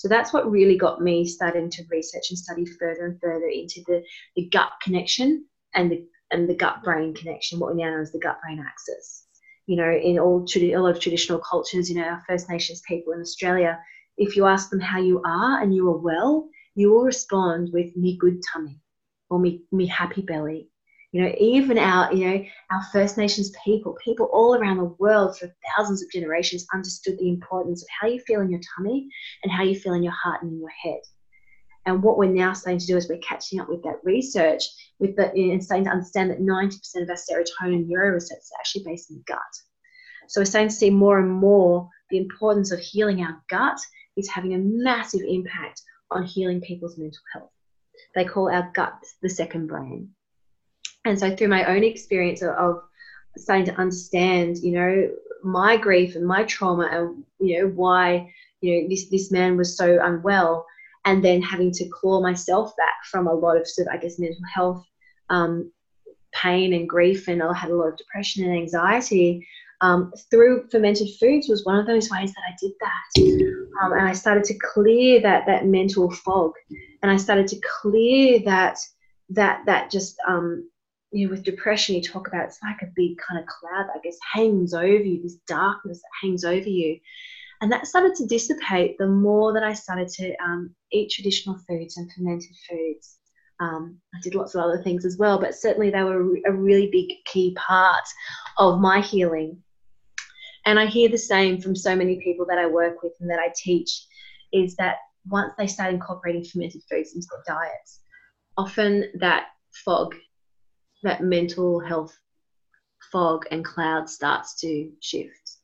So that's what really got me starting to research and study further and further into the, the gut connection and the and the gut brain connection, what we now know as the gut brain axis. You know, in all a lot of traditional cultures, you know, our First Nations people in Australia, if you ask them how you are and you are well, you will respond with me good tummy or me, me happy belly. You know, even our, you know, our First Nations people, people all around the world for thousands of generations understood the importance of how you feel in your tummy and how you feel in your heart and in your head. And what we're now starting to do is we're catching up with that research with the, and starting to understand that 90% of our serotonin neuroreceptors are actually based in the gut. So we're starting to see more and more the importance of healing our gut is having a massive impact on healing people's mental health. They call our gut the second brain. And so through my own experience of, of starting to understand, you know, my grief and my trauma and you know why you know this this man was so unwell and then having to claw myself back from a lot of sort of I guess mental health um, pain and grief, and I had a lot of depression and anxiety. Um, through fermented foods was one of those ways that I did that, um, and I started to clear that that mental fog, and I started to clear that that that just um, you know with depression you talk about it's like a big kind of cloud that I guess hangs over you, this darkness that hangs over you, and that started to dissipate the more that I started to um, eat traditional foods and fermented foods. Um, I did lots of other things as well, but certainly they were a really big key part of my healing. And I hear the same from so many people that I work with and that I teach is that once they start incorporating fermented foods into their diets, often that fog, that mental health fog and cloud starts to shift.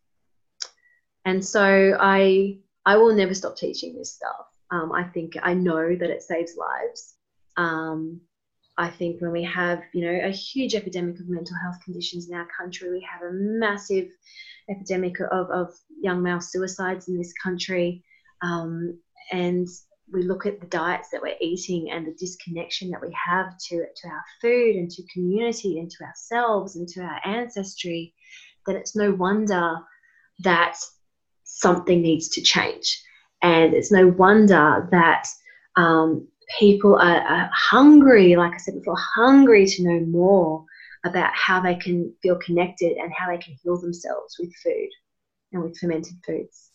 And so I I will never stop teaching this stuff. Um, I think I know that it saves lives. Um, I think when we have, you know, a huge epidemic of mental health conditions in our country, we have a massive epidemic of, of young male suicides in this country. Um, and we look at the diets that we're eating and the disconnection that we have to, to our food and to community and to ourselves and to our ancestry, then it's no wonder that something needs to change. And it's no wonder that um, people are, are hungry, like I said before, hungry to know more about how they can feel connected and how they can heal themselves with food and with fermented foods.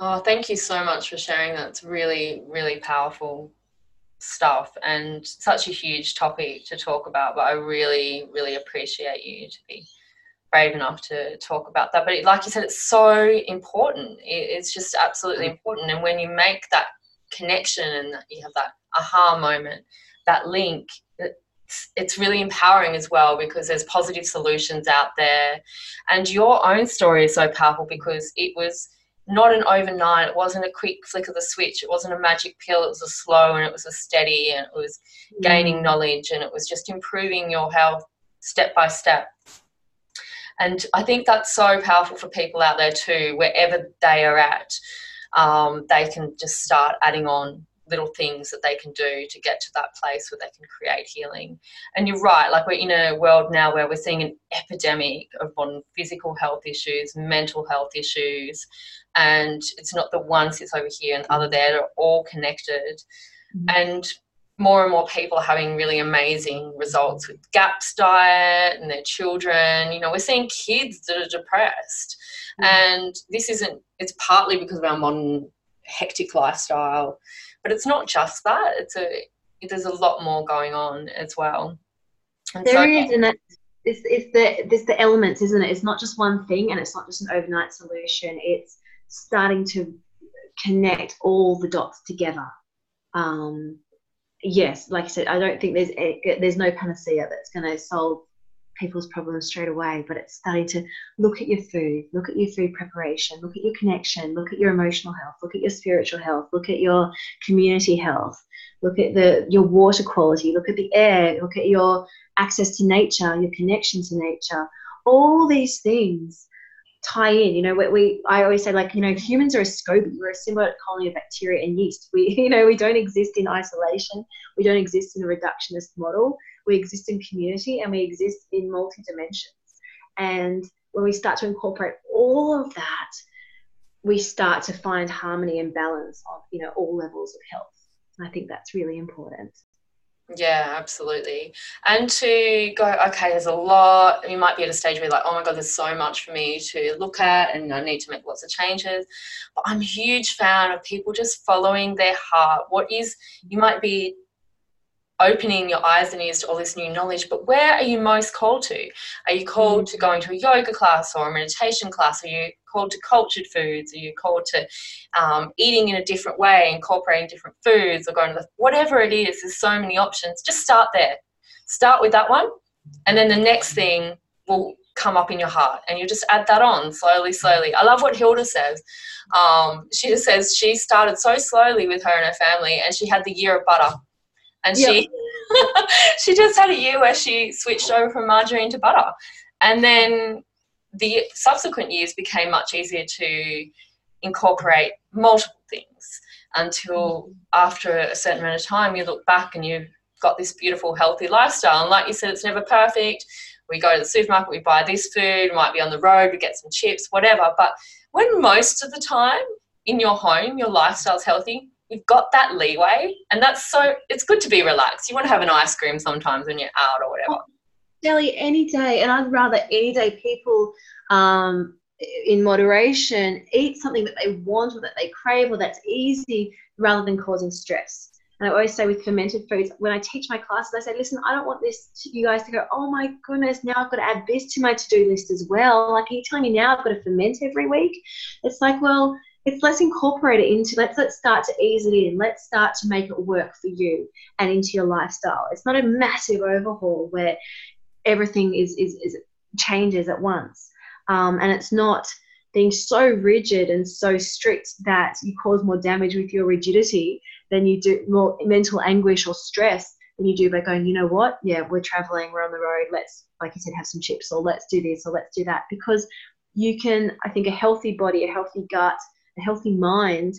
Oh, thank you so much for sharing That's really, really powerful stuff and such a huge topic to talk about. But I really, really appreciate you to be brave enough to talk about that. But like you said, it's so important. It's just absolutely important. And when you make that connection and you have that aha moment, that link, it's, it's really empowering as well because there's positive solutions out there. And your own story is so powerful because it was not an overnight, it wasn't a quick flick of the switch, it wasn't a magic pill, it was a slow and it was a steady and it was gaining mm. knowledge and it was just improving your health step by step. And I think that's so powerful for people out there too, wherever they are at. Um, they can just start adding on little things that they can do to get to that place where they can create healing. And you're right, like we're in a world now where we're seeing an epidemic of modern physical health issues, mental health issues, and it's not the one sits over here and the other there, they're all connected. Mm-hmm. And more and more people are having really amazing results with GAPS diet and their children. You know, we're seeing kids that are depressed. Mm. And this isn't, it's partly because of our modern hectic lifestyle, but it's not just that. It's a, there's a lot more going on as well. And there so, is, and it's, it's the there's the elements, isn't it? It's not just one thing, and it's not just an overnight solution. It's starting to connect all the dots together. Um, yes, like I said, I don't think there's there's no panacea that's going to solve people's problems straight away, but it's starting to look at your food, look at your food preparation, look at your connection, look at your emotional health, look at your spiritual health, look at your community health, look at the your water quality, look at the air, look at your access to nature, your connection to nature. All these things tie in. You know, we, we I always say like, you know, humans are a SCOBY. We're a symbiotic colony of bacteria and yeast. We, you know, we don't exist in isolation. We don't exist in a reductionist model. We exist in community and we exist in multi dimensions. And when we start to incorporate all of that, we start to find harmony and balance on, you know, all levels of health. I think that's really important. Yeah, absolutely. And to go, okay, there's a lot. You might be at a stage where you're like, oh my God, there's so much for me to look at and I need to make lots of changes. But I'm a huge fan of people just following their heart. What is, you might be opening your eyes and ears to all this new knowledge, but where are you most called to? Are you called mm-hmm. to going to a yoga class or a meditation class? Are you called to cultured foods? or you're called to um, eating in a different way, incorporating different foods, or going to the, whatever it is? There's so many options. Just start there. Start with that one, and then the next thing will come up in your heart and you just add that on slowly slowly i love what hilda says um, she just says she started so slowly with her and her family and she had the year of butter and yep. she she just had a year where she switched over from margarine to butter and then the subsequent years became much easier to incorporate multiple things until after a certain amount of time you look back and you've got this beautiful healthy lifestyle. And like you said it's never perfect. We go to the supermarket we buy this food might be on the road we get some chips whatever. But when most of the time in your home your lifestyle's healthy you've got that leeway. And that's so it's good to be relaxed. You want to have an ice cream sometimes when you're out or whatever Deli, any day and i'd rather any day people um, in moderation eat something that they want or that they crave or that's easy rather than causing stress and I always say with fermented foods, when I teach my classes, I say, listen, I don't want this to, you guys to go, oh my goodness, now I've got to add this to my to-do list as well. Like, are you telling me now I've got to ferment every week? It's like, well, it's let's incorporate it into let's let's start to ease it in let's start to make it work for you and into your lifestyle it's not a massive overhaul where everything is is, is changes at once. Um, and it's not being so rigid and so strict that you cause more damage with your rigidity than you do more mental anguish or stress than you do by going you know what? Yeah we're traveling we're on the road let's like you said have some chips or let's do this or let's do that. Because you can i think a healthy body a healthy gut a healthy mind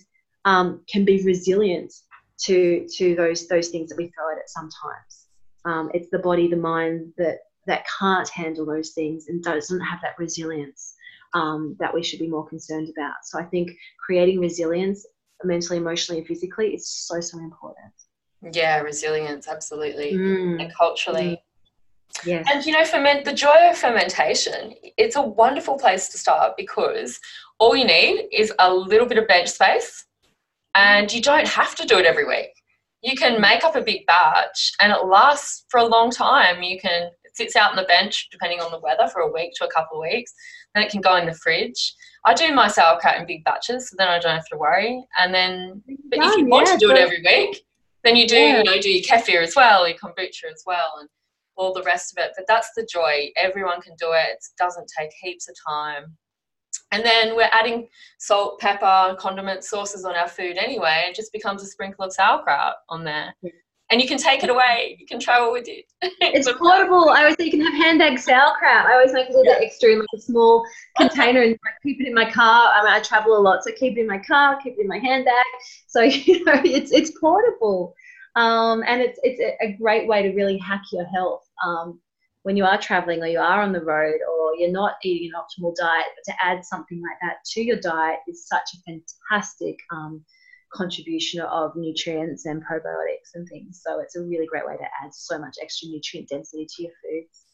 um, can be resilient to to those those things that we throw at it sometimes. Um, it's the body, the mind that that can't handle those things and doesn't have that resilience um, that we should be more concerned about. So I think creating resilience mentally, emotionally, and physically is so so important. Yeah, resilience, absolutely, mm. and culturally. Mm. Yes. And you know, ferment the joy of fermentation, it's a wonderful place to start because all you need is a little bit of bench space and you don't have to do it every week. You can make up a big batch and it lasts for a long time. You can sits out on the bench depending on the weather for a week to a couple of weeks. Then it can go in the fridge. I do my sauerkraut in big batches, so then I don't have to worry. And then, but if you want to do it every week, then you do, yeah. you know, do your kefir as well, your kombucha as well, and all the rest of it. But that's the joy. Everyone can do it. It doesn't take heaps of time. And then we're adding salt, pepper, condiment sauces on our food anyway. It just becomes a sprinkle of sauerkraut on there. And you can take it away. You can travel with it. it's portable. I always say you can have handbag sauerkraut. I always make a little yeah. bit extra in like a small container and keep it in my car. I mean, I travel a lot, so keep it in my car, keep it in my handbag. So you know, it's it's portable, um, and it's it's a great way to really hack your health. Um, when you are traveling or you are on the road or you're not eating an optimal diet, but to add something like that to your diet is such a fantastic um, contribution of nutrients and probiotics and things. So it's a really great way to add so much extra nutrient density to your foods.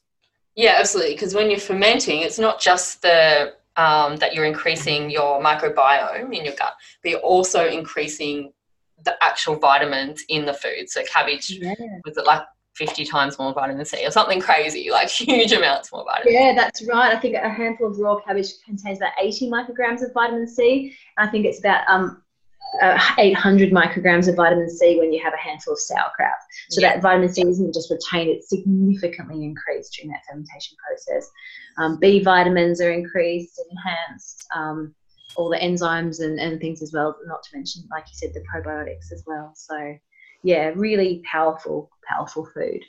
Yeah, absolutely. Because when you're fermenting, it's not just the um, that you're increasing your microbiome in your gut, but you're also increasing the actual vitamins in the food. So cabbage, yeah. was it like 50 times more vitamin C or something crazy, like huge amounts more vitamin Yeah, that's right. I think a handful of raw cabbage contains about 80 micrograms of vitamin C. I think it's about um, uh, 800 micrograms of vitamin C when you have a handful of sauerkraut. So yeah. that vitamin C isn't just retained, it's significantly increased during that fermentation process. Um, B vitamins are increased, enhanced, um, all the enzymes and, and things as well, not to mention, like you said, the probiotics as well. So, yeah, really powerful, powerful food.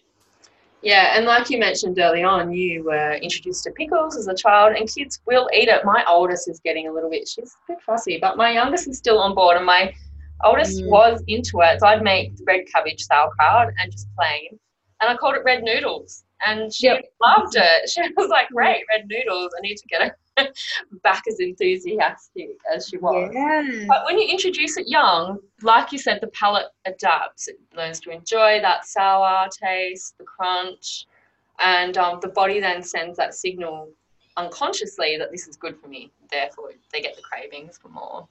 Yeah, and like you mentioned early on, you were introduced to pickles as a child, and kids will eat it. My oldest is getting a little bit, she's a bit fussy, but my youngest is still on board, and my oldest mm. was into it. So I'd make red cabbage sauerkraut and just plain, and I called it red noodles, and she yep. loved it. She was like, "Great, red noodles! I need to get it back as enthusiastic as she was." Yeah. But when you introduce it young, like you said, the palate adapts. It learns to enjoy that sour taste, the crunch, and um, the body then sends that signal unconsciously that this is good for me. Therefore, they get the cravings for more.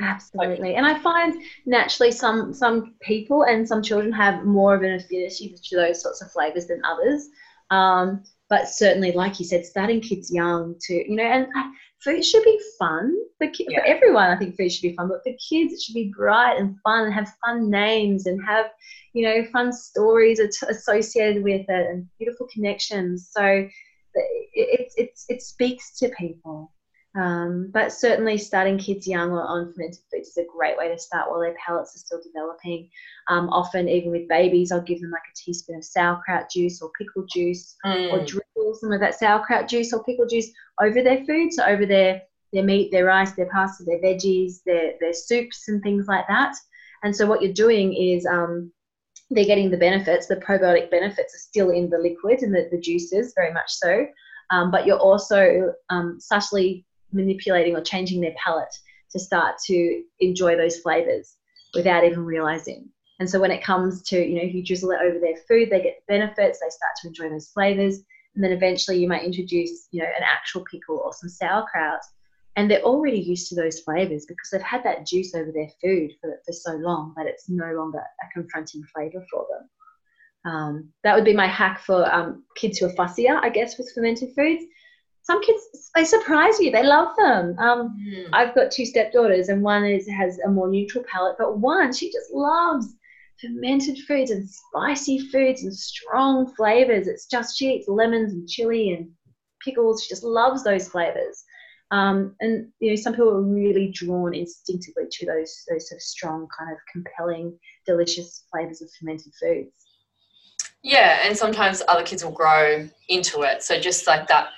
Absolutely. And I find naturally some some people and some children have more of an affinity to those sorts of flavors than others. Um, but certainly, like you said, starting kids young to, you know, and uh, food should be fun for, ki- yeah. for everyone. I think food should be fun, but for kids, it should be bright and fun and have fun names and have, you know, fun stories associated with it and beautiful connections. So it, it, it, it speaks to people. Um, but certainly, starting kids young on fermented foods is a great way to start while their palates are still developing. Um, often, even with babies, I'll give them like a teaspoon of sauerkraut juice or pickle juice, mm. or drizzle some of that sauerkraut juice or pickle juice over their food, so over their their meat, their rice, their pasta, their veggies, their their soups, and things like that. And so, what you're doing is um, they're getting the benefits. The probiotic benefits are still in the liquid and the, the juices, very much so. Um, but you're also um, subtly manipulating or changing their palate to start to enjoy those flavors without even realizing. And so when it comes to, you know, if you drizzle it over their food, they get the benefits, they start to enjoy those flavors. And then eventually you might introduce, you know, an actual pickle or some sauerkraut. And they're already used to those flavors because they've had that juice over their food for, for so long that it's no longer a confronting flavor for them. Um, that would be my hack for um, kids who are fussier, I guess, with fermented foods some kids they surprise you. They love them. Um, mm. I've got two stepdaughters, and one is has a more neutral palate, but one she just loves fermented foods and spicy foods and strong flavors. It's just she eats lemons and chili and pickles. She just loves those flavors. Um, and you know, some people are really drawn instinctively to those those sort of strong, kind of compelling, delicious flavors of fermented foods. Yeah, and sometimes other kids will grow into it. So just like that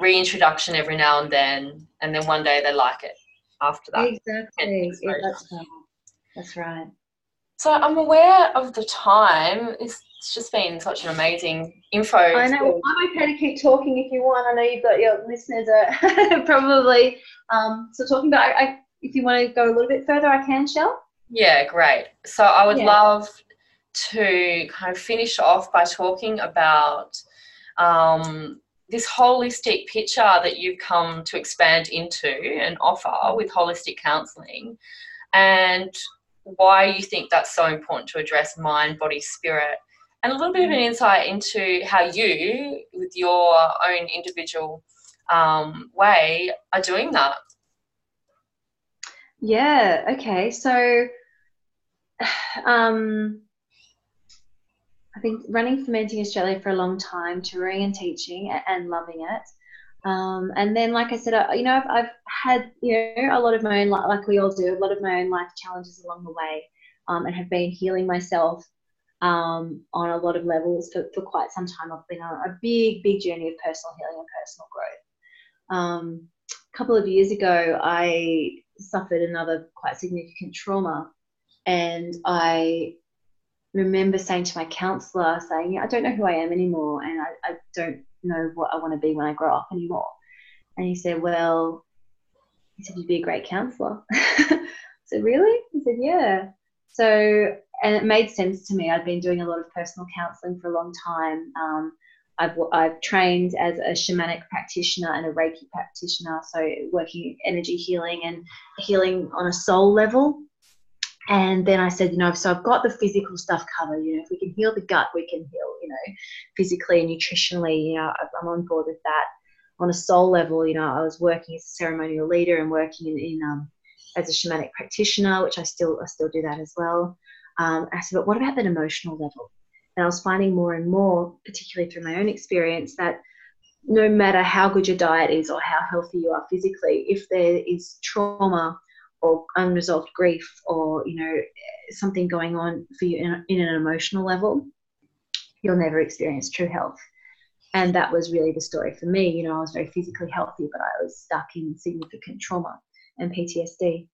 reintroduction every now and then, and then one day they like it after that. Exactly. Yeah, that's right. That's right. So I'm aware of the time. It's just been such an amazing info. I know. I'm okay to keep talking if you want. I know you've got your listeners are probably um, so talking about. I, I, if you want to go a little bit further, I can, Shell. Yeah, great. So I would yeah. love to kind of finish off by talking about um, this holistic picture that you've come to expand into and offer with holistic counseling and why you think that's so important to address mind, body, spirit, and a little bit of an insight into how you, with your own individual um, way, are doing that. Yeah, okay. So, um, I've been running Fermenting Australia for a long time, touring and teaching and loving it. Um, and then, like I said, I, you know, I've, I've, had you know a lot of my own, like we all do, a lot of my own life challenges along the way, um, and have been healing myself um, on a lot of levels for, for quite some time. I've been on a big, big journey of personal healing and personal growth. Um, a couple of years ago, I suffered another quite significant trauma, and I remember saying to my counselor, saying, I don't know who I am anymore, and I, I don't know what I want to be when I grow up anymore. And he said, Well, he said, You'd be a great counselor. I said, Really? He said, Yeah. So, and it made sense to me. I'd been doing a lot of personal counseling for a long time. Um, I've, I've trained as a shamanic practitioner and a Reiki practitioner, so working energy healing and healing on a soul level. And then I said, you know, so I've got the physical stuff covered. You know, if we can heal the gut, we can heal. You know, physically and nutritionally. You know, I'm on board with that. On a soul level, you know, I was working as a ceremonial leader and working in, in um, as a shamanic practitioner, which I still I still do that as well. Um, I said, but what about that emotional level? And I was finding more and more, particularly through my own experience, that no matter how good your diet is or how healthy you are physically, if there is trauma or unresolved grief or you know something going on for you in, in an emotional level, you'll never experience true health. And that was really the story for me. You know, I was very physically healthy, but I was stuck in significant trauma and PTSD.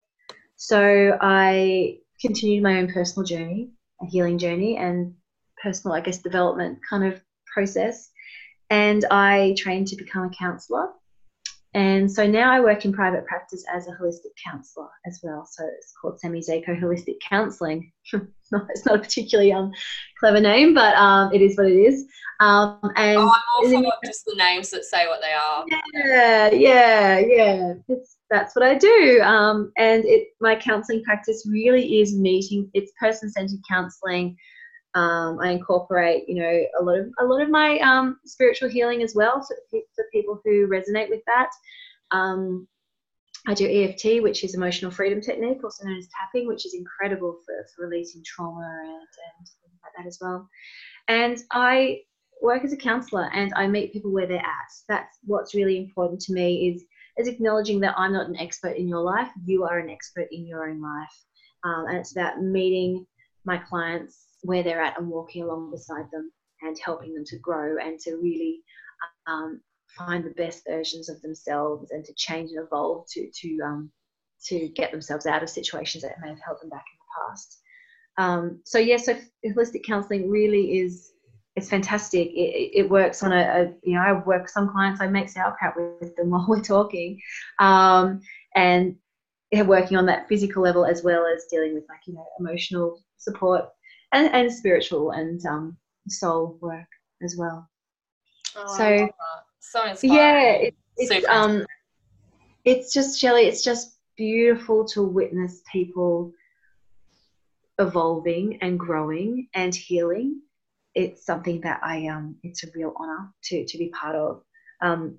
So I continued my own personal journey, a healing journey, and personal, I guess, development kind of process. And I trained to become a counselor. And so now I work in private practice as a holistic counselor as well. So it's called Sammy Zako Holistic Counseling. it's not a particularly um, clever name, but um, it is what it is. Um, and oh, I'm all for just the names that say what they are. Yeah, yeah, yeah. It's that's what I do. Um, and it my counseling practice really is meeting. It's person centered counseling. Um, I incorporate, you know, a lot of a lot of my um, spiritual healing as well for, for people who resonate with that. Um, I do EFT, which is emotional freedom technique, also known as tapping, which is incredible for, for releasing trauma and, and things like that as well. And I work as a counselor and I meet people where they're at. That's what's really important to me is is acknowledging that I'm not an expert in your life, you are an expert in your own life. Um, and it's about meeting my clients where they're at and walking along beside them and helping them to grow and to really um, find the best versions of themselves and to change and evolve to to um, to get themselves out of situations that may have held them back in the past. Um, so yes, yeah, so holistic counselling really is it's fantastic. It, it works on a, a, you know I work some clients I make sauerkraut with them while we're talking, um, and working on that physical level as well as dealing with like you know emotional support and, and spiritual and um, soul work as well. Oh, so so inspiring. Yeah, it, it's um, it's just Shelley. It's just beautiful to witness people evolving and growing and healing it's something that I um it's a real honor to to be part of. Um,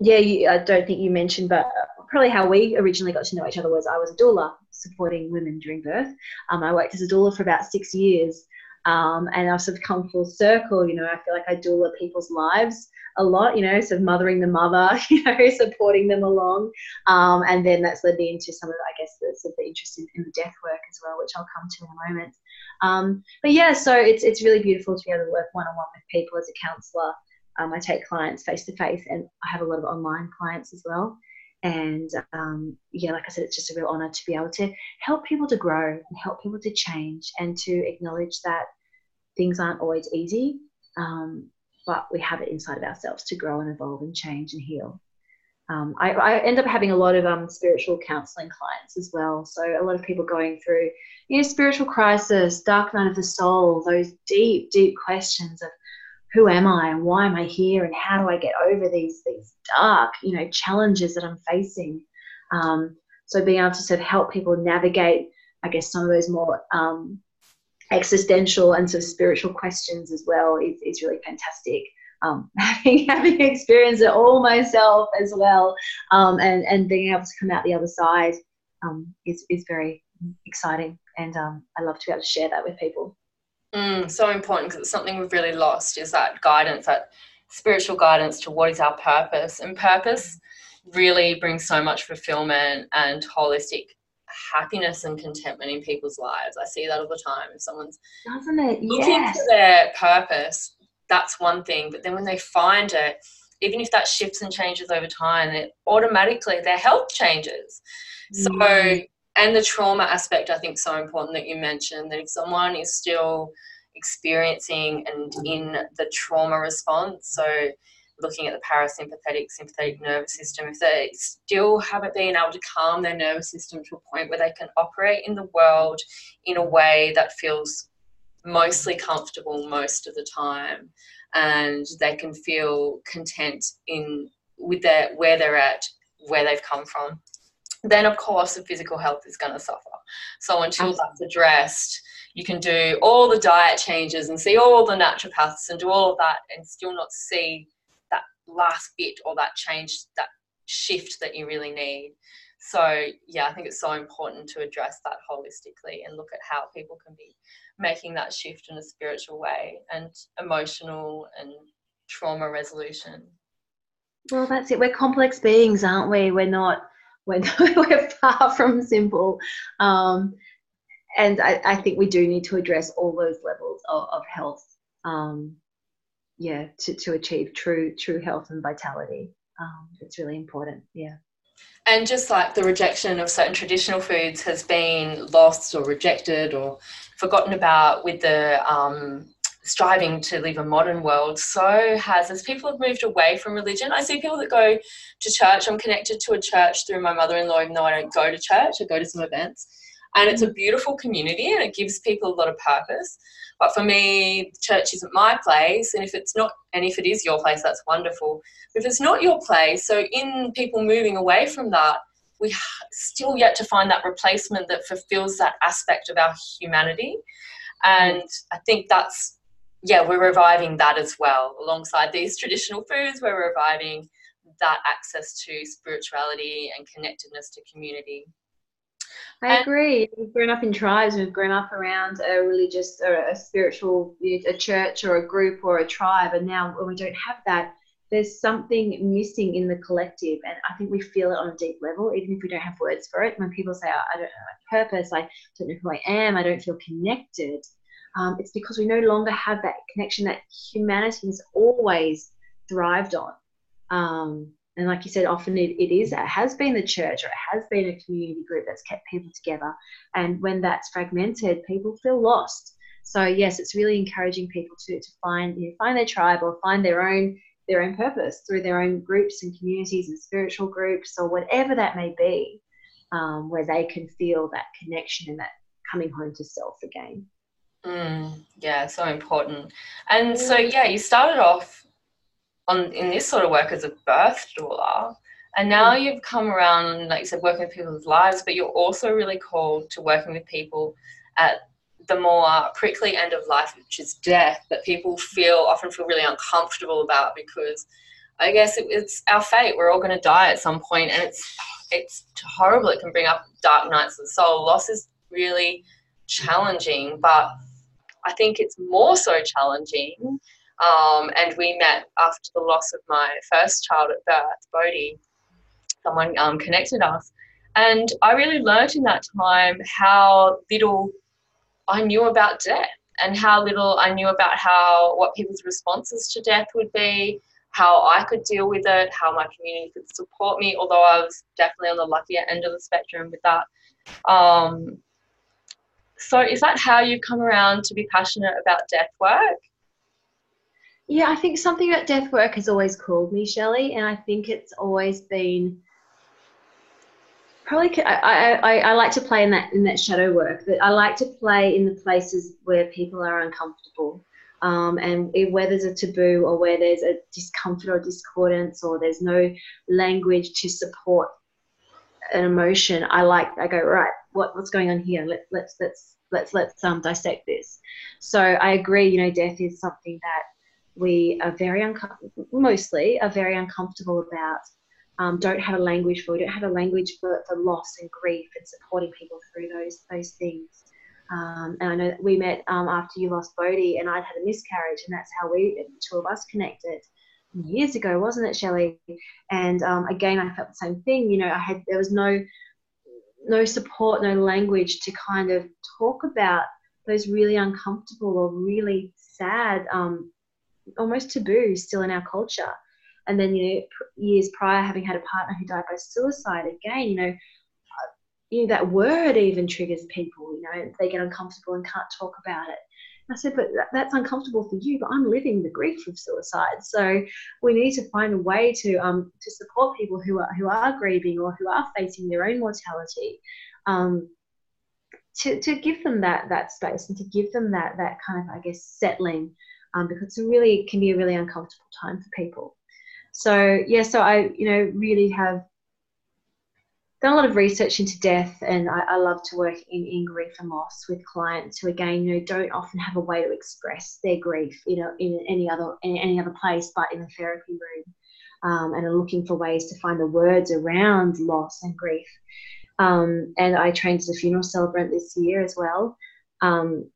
yeah, you, I don't think you mentioned, but probably how we originally got to know each other was I was a doula supporting women during birth. Um, I worked as a doula for about six years, um, and I've sort of come full circle. You know, I feel like I doula people's lives a lot. You know, sort of mothering the mother, you know, supporting them along, um, and then that's led me into some of, I guess, the, sort of the interest in, in the death work as well, which I'll come to in a moment. Um, but yeah, so it's it's really beautiful to be able to work one on one with people as a counsellor. Um, I take clients face to face, and I have a lot of online clients as well. And um, yeah, like I said, it's just a real honor to be able to help people to grow and help people to change and to acknowledge that things aren't always easy, um, but we have it inside of ourselves to grow and evolve and change and heal. Um, I, I, end up having a lot of um, spiritual counseling clients as well. So a lot of people going through, you know, spiritual crisis, dark night of the soul, those deep, deep questions of who am I and why am I here and how do I get over these these dark, you know, challenges that I'm facing. Um, so being able to sort of help people navigate, I guess, some of those more um, existential and sort of spiritual questions as well is, is really fantastic um, having having experienced it all myself as well, um, and and being able to come out the other side um, is is very exciting, and um, I love to be able to share that with people. Mm, so important because it's something we've really lost is that guidance, that spiritual guidance to what is our purpose, and purpose really brings so much fulfillment and holistic happiness and contentment in people's lives. I see that all the time. If someone's doesn't it? Looking yes. for their purpose, that's one thing. But then when they find it, even if that shifts and changes over time, it automatically their health changes. So mm. And the trauma aspect I think so important that you mentioned that if someone is still experiencing and in the trauma response, so looking at the parasympathetic sympathetic nervous system, if they still haven't been able to calm their nervous system to a point where they can operate in the world in a way that feels mostly comfortable most of the time and they can feel content in with their where they're at where they've come from then of course the physical health is going to suffer. So until Absolutely. that's addressed, you can do all the diet changes and see all the naturopaths and do all of that and still not see that last bit or that change, that shift that you really need. So yeah, I think it's so important to address that holistically and look at how people can be making that shift in a spiritual way and emotional and trauma resolution. Well, that's it. We're complex beings, aren't we? We're not. We're, we're far from simple. Um, and I, I, think we do need to address all those levels of, of health. Um, yeah, to, to achieve true true health and vitality. Um, it's really important. Yeah. And just like the rejection of certain traditional foods has been lost or rejected or forgotten about with the um, striving to live a modern world, so has as people have moved away from religion. I see people that go to church. I'm connected to a church through my mother in law, even though I don't go to church, I go to some events. And it's a mm-hmm. beautiful community and it gives people a lot of purpose. But for me, church isn't my place. And if it's not, and if it is your place, that's wonderful. But if it's not your place, so in people moving away from that, we still yet to find that replacement that fulfills that aspect of our humanity. And I think that's, yeah, we're reviving that as well. Alongside these traditional foods, we're reviving that access to spirituality and connectedness to community. I agree. We've grown up in tribes. We've grown up around a religious or a spiritual, a church or a group or a tribe. And now when we don't have that, there's something missing in the collective. And I think we feel it on a deep level, even if we don't have words for it. When people say, I don't know my purpose, I don't know who I am, I don't feel connected, um, it's because we no longer have that connection that humanity has always thrived on. Um, and like you said, often it, it is, it has been the church or it has been a community group that's kept people together. And when that's fragmented, people feel lost. So yes, it's really encouraging people to, to find you know, find their tribe or find their own their own purpose through their own groups and communities and spiritual groups or whatever that may be, um, where they can feel that connection and that coming home to self again. Mm, yeah, so important. And so yeah, you started off on in this sort of work as a birth doula. And now mm. you've come around, like you said, working with people's lives, but you're also really called to working with people at the more prickly end of life, which is death, that people feel often feel really uncomfortable about because I guess it, it's our fate. We're all going to die at some point, and it's it's horrible. It can bring up dark nights of the soul. Loss is really challenging, but I think it's more so challenging um, and we met after the loss of my first child at birth, Bodhi. Someone um, connected us. And I really learned in that time how little I knew about death and how little I knew about how what people's responses to death would be, how I could deal with it, how my community could support me, although I was definitely on the luckier end of the spectrum with that. Um, so, is that how you've come around to be passionate about death work? Yeah, I think something about death work has always called me, Shelley, and I think it's always been probably I, I, I like to play in that in that shadow work. That I like to play in the places where people are uncomfortable, um, and where there's a taboo or where there's a discomfort or discordance or there's no language to support an emotion. I like I go right. What what's going on here? Let, let's let's let's let's um dissect this. So I agree. You know, death is something that we are very uncomfortable, mostly are very uncomfortable about, um, don't have a language for, we don't have a language for, for loss and grief and supporting people through those those things. Um, and I know we met um, after you lost Bodhi, and I'd had a miscarriage, and that's how we, the two of us, connected years ago, wasn't it, Shelley? And um, again, I felt the same thing. You know, I had there was no no support, no language to kind of talk about those really uncomfortable or really sad um, almost taboo still in our culture. And then, you know, years prior, having had a partner who died by suicide, again, you know, uh, you know that word even triggers people. You know, they get uncomfortable and can't talk about it. I said, but that's uncomfortable for you, but I'm living the grief of suicide. So we need to find a way to um, to support people who are who are grieving or who are facing their own mortality, um, to, to give them that that space and to give them that that kind of I guess settling um, because it really can be a really uncomfortable time for people. So yeah, so I you know really have done a lot of research into death, and I, I, love to work in, in grief and loss with clients who, again, you know, don't often have a way to express their grief, you know, in any other in any other place but in a therapy room, um, and are looking for ways to find the words around loss and grief. Um, and I trained as a funeral celebrant this year as well. Um,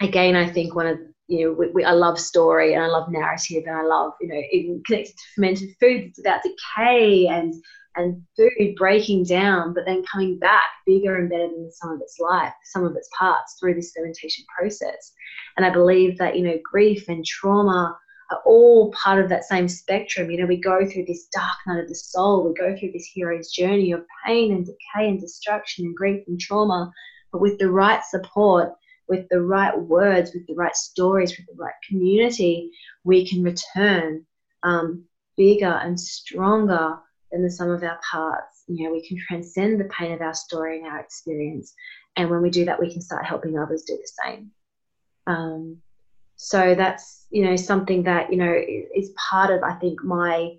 again, I think one of you know, we, we, I love story and I love narrative and I love, you know, even connected to fermented food. It's about decay and and food breaking down, but then coming back bigger and better than some of its life, some of its parts through this fermentation process. And I believe that, you know, grief and trauma are all part of that same spectrum. You know, we go through this dark night of the soul, we go through this hero's journey of pain and decay and destruction and grief and trauma, but with the right support, with the right words, with the right stories, with the right community, we can return um, bigger and stronger than the sum of our parts. You know, we can transcend the pain of our story and our experience. And when we do that, we can start helping others do the same. Um, so that's you know something that you know is part of I think my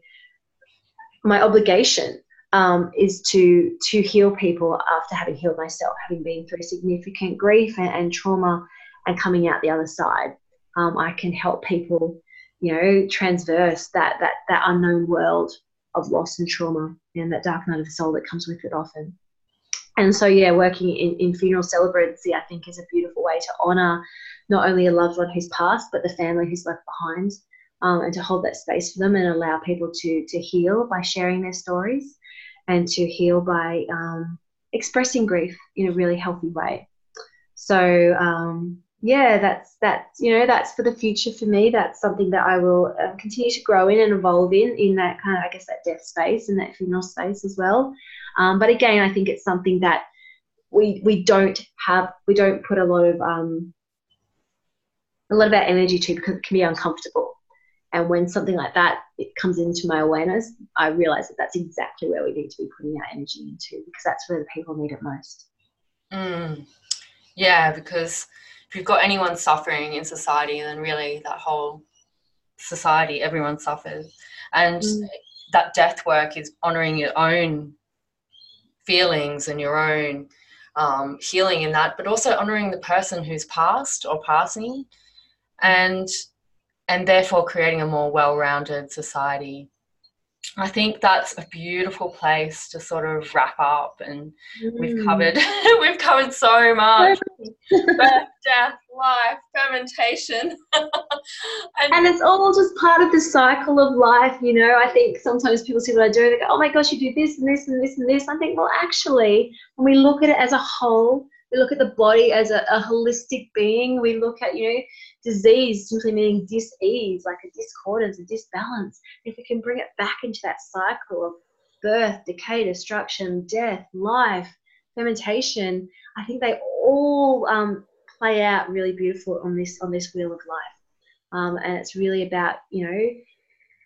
my obligation um, is to to heal people after having healed myself, having been through significant grief and, and trauma, and coming out the other side. Um, I can help people, you know, transverse that that that unknown world of loss and trauma and that dark night of the soul that comes with it often. And so, yeah, working in, in funeral celebrancy, I think, is a beautiful way to honour not only a loved one who's passed, but the family who's left behind, um, and to hold that space for them and allow people to to heal by sharing their stories, and to heal by um, expressing grief in a really healthy way. So, um, yeah, that's that's you know that's for the future for me. That's something that I will uh, continue to grow in and evolve in in that kind of I guess that death space and that funeral space as well. Um, but again, I think it's something that we we don't have we don't put a lot of um, a lot of our energy to because it can be uncomfortable. And when something like that it comes into my awareness, I realize that that's exactly where we need to be putting our energy into because that's where the people need it most. Mm. Yeah, because if you've got anyone suffering in society, then really that whole society, everyone suffers. And mm. that death work is honoring your own feelings and your own um, healing in that, but also honoring the person who's passed or passing, and and therefore creating a more well-rounded society I think that's a beautiful place to sort of wrap up, and mm. we've covered we've covered so much: birth, death, life, fermentation, and, and, it's all just part of the cycle of life. You know, I think sometimes people see what I do, they go, "Oh my gosh, you do this and this and this and this." I think, well, actually, when we look at it as a whole, we look at the body as a, a holistic being. We look at you know disease simply meaning dis-ease, like a discordance, a disbalance. If we can bring it back into that cycle of birth, decay, destruction, death, life, fermentation, I think they all um, play out really beautiful on this on this wheel of life. Um, and it's really about you know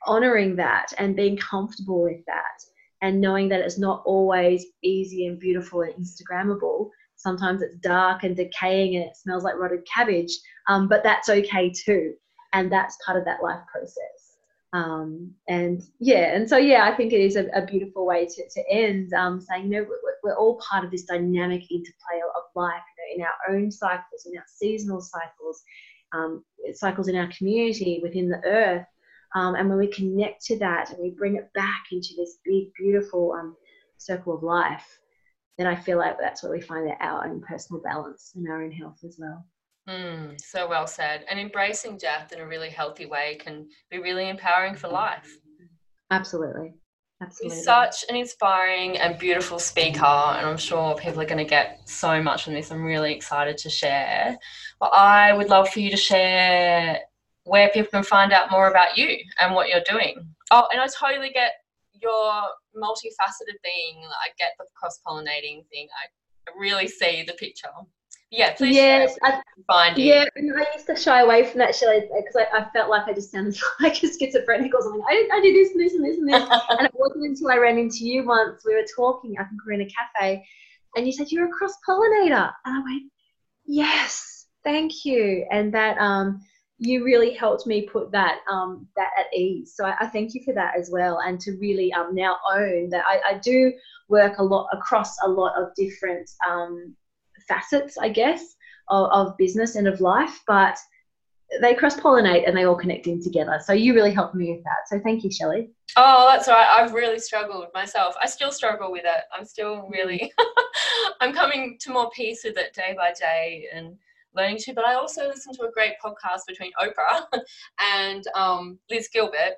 honoring that and being comfortable with that and knowing that it's not always easy and beautiful and instagrammable Sometimes it's dark and decaying and it smells like rotted cabbage, um, but that's okay too. And that's part of that life process. Um, and yeah, and so yeah, I think it is a, a beautiful way to, to end um, saying, you know, we're, we're, all part of this dynamic interplay of life you know, in our own cycles, in our seasonal cycles, um, cycles in our community, within the earth. Um, and when we connect to that and we bring it back into this big, beautiful um, circle of life, then I feel like that's where we find our own personal balance and our own health as well. Mm, so well said. And embracing death in a really healthy way can be really empowering for life. Absolutely. Absolutely. You're such an inspiring and beautiful speaker, and I'm sure people are going to get so much from this. I'm really excited to share. But I would love for you to share where people can find out more about you and what you're doing. Oh, and I totally get your multifaceted being. I get the cross pollinating thing. I really see the picture. Yeah, please yes, I, find you. Yeah, and I used to shy away from that show because I, I, felt like I just sounded like a schizophrenic or something. I, I do this and this and this and this. and it wasn't until I ran into you once, we were talking, I think we were in a cafe, and you said, You're a cross pollinator. And I went, Yes, thank you. And that, um, you really helped me put that um, that at ease. So I, I, thank you for that as well, and to really um, now own that I, I do work a lot across a lot of different um, facets, I guess, of, of business and of life, but they cross pollinate and they all connect in together. So you really helped me with that. So thank you, Shelley. Oh, that's right. I've really struggled myself. I still struggle with it. I'm still really, I'm coming to more peace with it day by day and learning to. But I also listen to a great podcast between Oprah and um, Liz Gilbert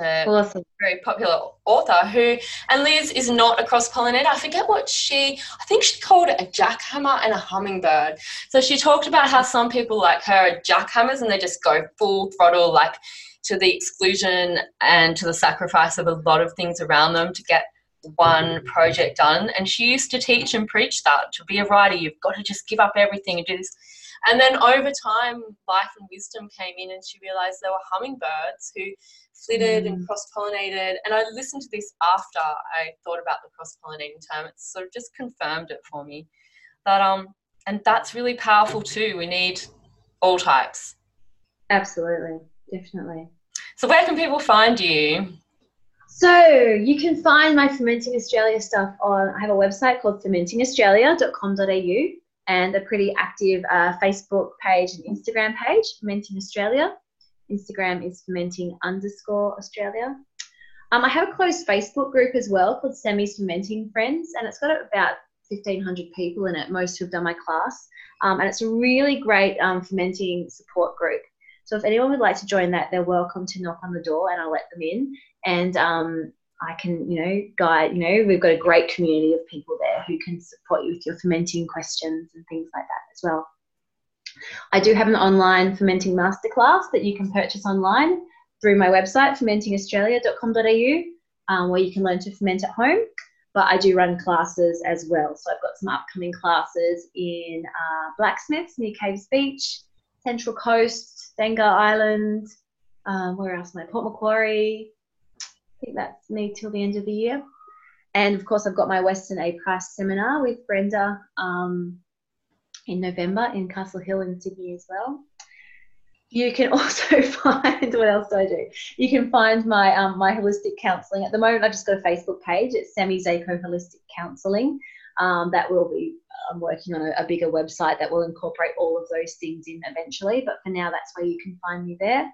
uh, awesome. very popular author who and liz is not a cross pollinator i forget what she i think she called it a jackhammer and a hummingbird so she talked about how some people like her are jackhammers and they just go full throttle like to the exclusion and to the sacrifice of a lot of things around them to get one project done and she used to teach and preach that to be a writer you've got to just give up everything and do this and then over time life and wisdom came in and she realized there were hummingbirds who flitted mm. and cross pollinated. And I listened to this after I thought about the cross pollinating term. It sort of just confirmed it for me. That um, and that's really powerful too. We need all types. Absolutely, definitely. So where can people find you? So you can find my Fermenting Australia stuff on. I have a website called fermentingaustralia.com.au and a pretty active uh, Facebook page and Instagram page, Fermenting Australia. Instagram is fermenting underscore Australia. Um, I have a closed Facebook group as well called Sammy's Fermenting Friends, and it's got about 1,500 people in it, most who have done my class. Um, and it's a really great um, fermenting support group. So if anyone would like to join that, they're welcome to knock on the door and I'll let them in. And um, I can, you know, guide, you know, we've got a great community of people there who can support you with your fermenting questions and things like that as well. I do have an online fermenting masterclass that you can purchase online through my website, fermentingaustralia.com.au, um, where you can learn to ferment at home. But I do run classes as well. So I've got some upcoming classes in uh, Blacksmiths near Caves Beach, Central Coast, Dangar Island, um, where else am I? Port Macquarie. I think that's me till the end of the year. And of course, I've got my Weston A Price seminar with Brenda um, in November in Castle Hill in Sydney as well. You can also find what else do I do? You can find my um, my holistic counselling. At the moment, I've just got a Facebook page. It's Sammy Zako Holistic Counselling. Um, that will be. I'm working on a, a, bigger website that will incorporate all of those things in eventually. But for now, that's where you can find me there.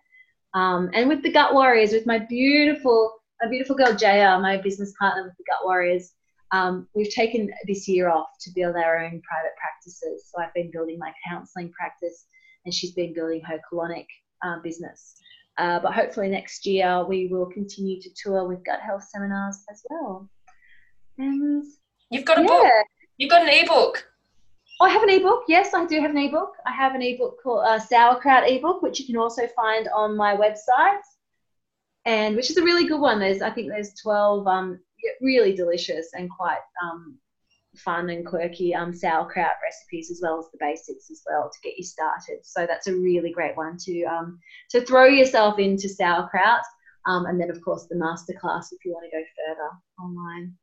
Um, and with the Gut Warriors, with my beautiful, my beautiful girl Jaya, my business partner with the Gut Warriors, um, we've taken this year off to build our own private practices. So I've been building my counselling practice, and she's been building her colonic uh, business. Uh, but hopefully next year we will continue to tour with gut health seminars as well. And you've got a yeah. book. You've got an ebook. I have an ebook. Yes, I do have an ebook. I have an ebook called uh, Sauerkraut ebook, which you can also find on my website, and which is a really good one. There's, I think, there's 12 um, really delicious and quite um, fun and quirky um, sauerkraut recipes as well as the basics as well to get you started. So that's a really great one to um, to throw yourself into sauerkraut. Um, and then of course the masterclass if you want to go further online.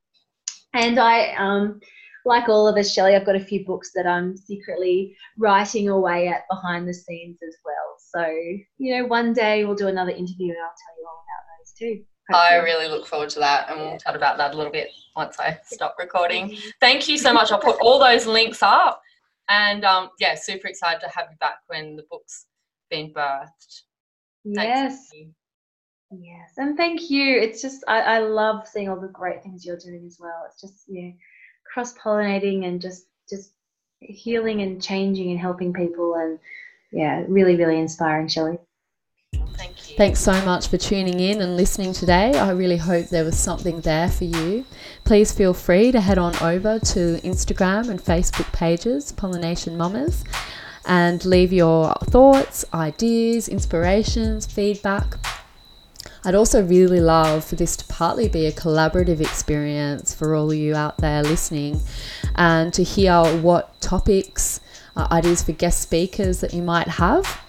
And I, um, like all of us, Shelley, I've got a few books that I'm secretly writing away at behind the scenes as well. So you know, one day we'll do another interview and I'll tell you all about those too. I really look forward to that, and we'll chat about that a little bit once I stop recording. Thank you so much. I'll put all those links up, and um, yeah, super excited to have you back when the book's been birthed. Yes. Yes, and thank you. It's just I, I love seeing all the great things you're doing as well. It's just yeah, cross pollinating and just just healing and changing and helping people and yeah, really really inspiring, Shelley. Thank you. Thanks so much for tuning in and listening today. I really hope there was something there for you. Please feel free to head on over to Instagram and Facebook pages, Pollination Mamas, and leave your thoughts, ideas, inspirations, feedback. I'd also really love for this to partly be a collaborative experience for all of you out there listening and to hear what topics, uh, ideas for guest speakers that you might have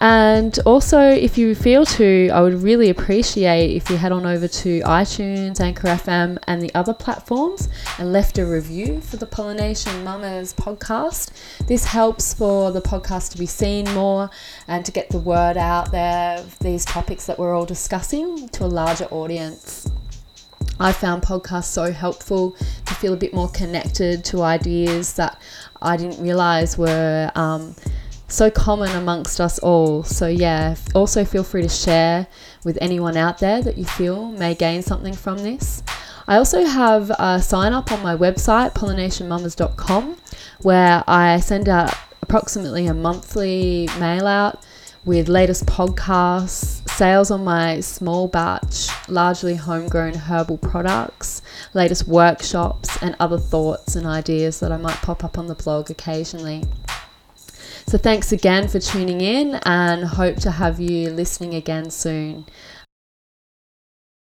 And also, if you feel to, I would really appreciate if you head on over to iTunes, Anchor FM, and the other platforms and left a review for the Pollination Mamas podcast. This helps for the podcast to be seen more and to get the word out there of these topics that we're all discussing to a larger audience. I found podcasts so helpful to feel a bit more connected to ideas that I didn't realize were um, so common amongst us all. So, yeah, also feel free to share with anyone out there that you feel may gain something from this. I also have a sign up on my website, pollinationmamas.com, where I send out approximately a monthly mail out with latest podcasts, sales on my small batch, largely homegrown herbal products, latest workshops, and other thoughts and ideas that I might pop up on the blog occasionally. So, thanks again for tuning in and hope to have you listening again soon.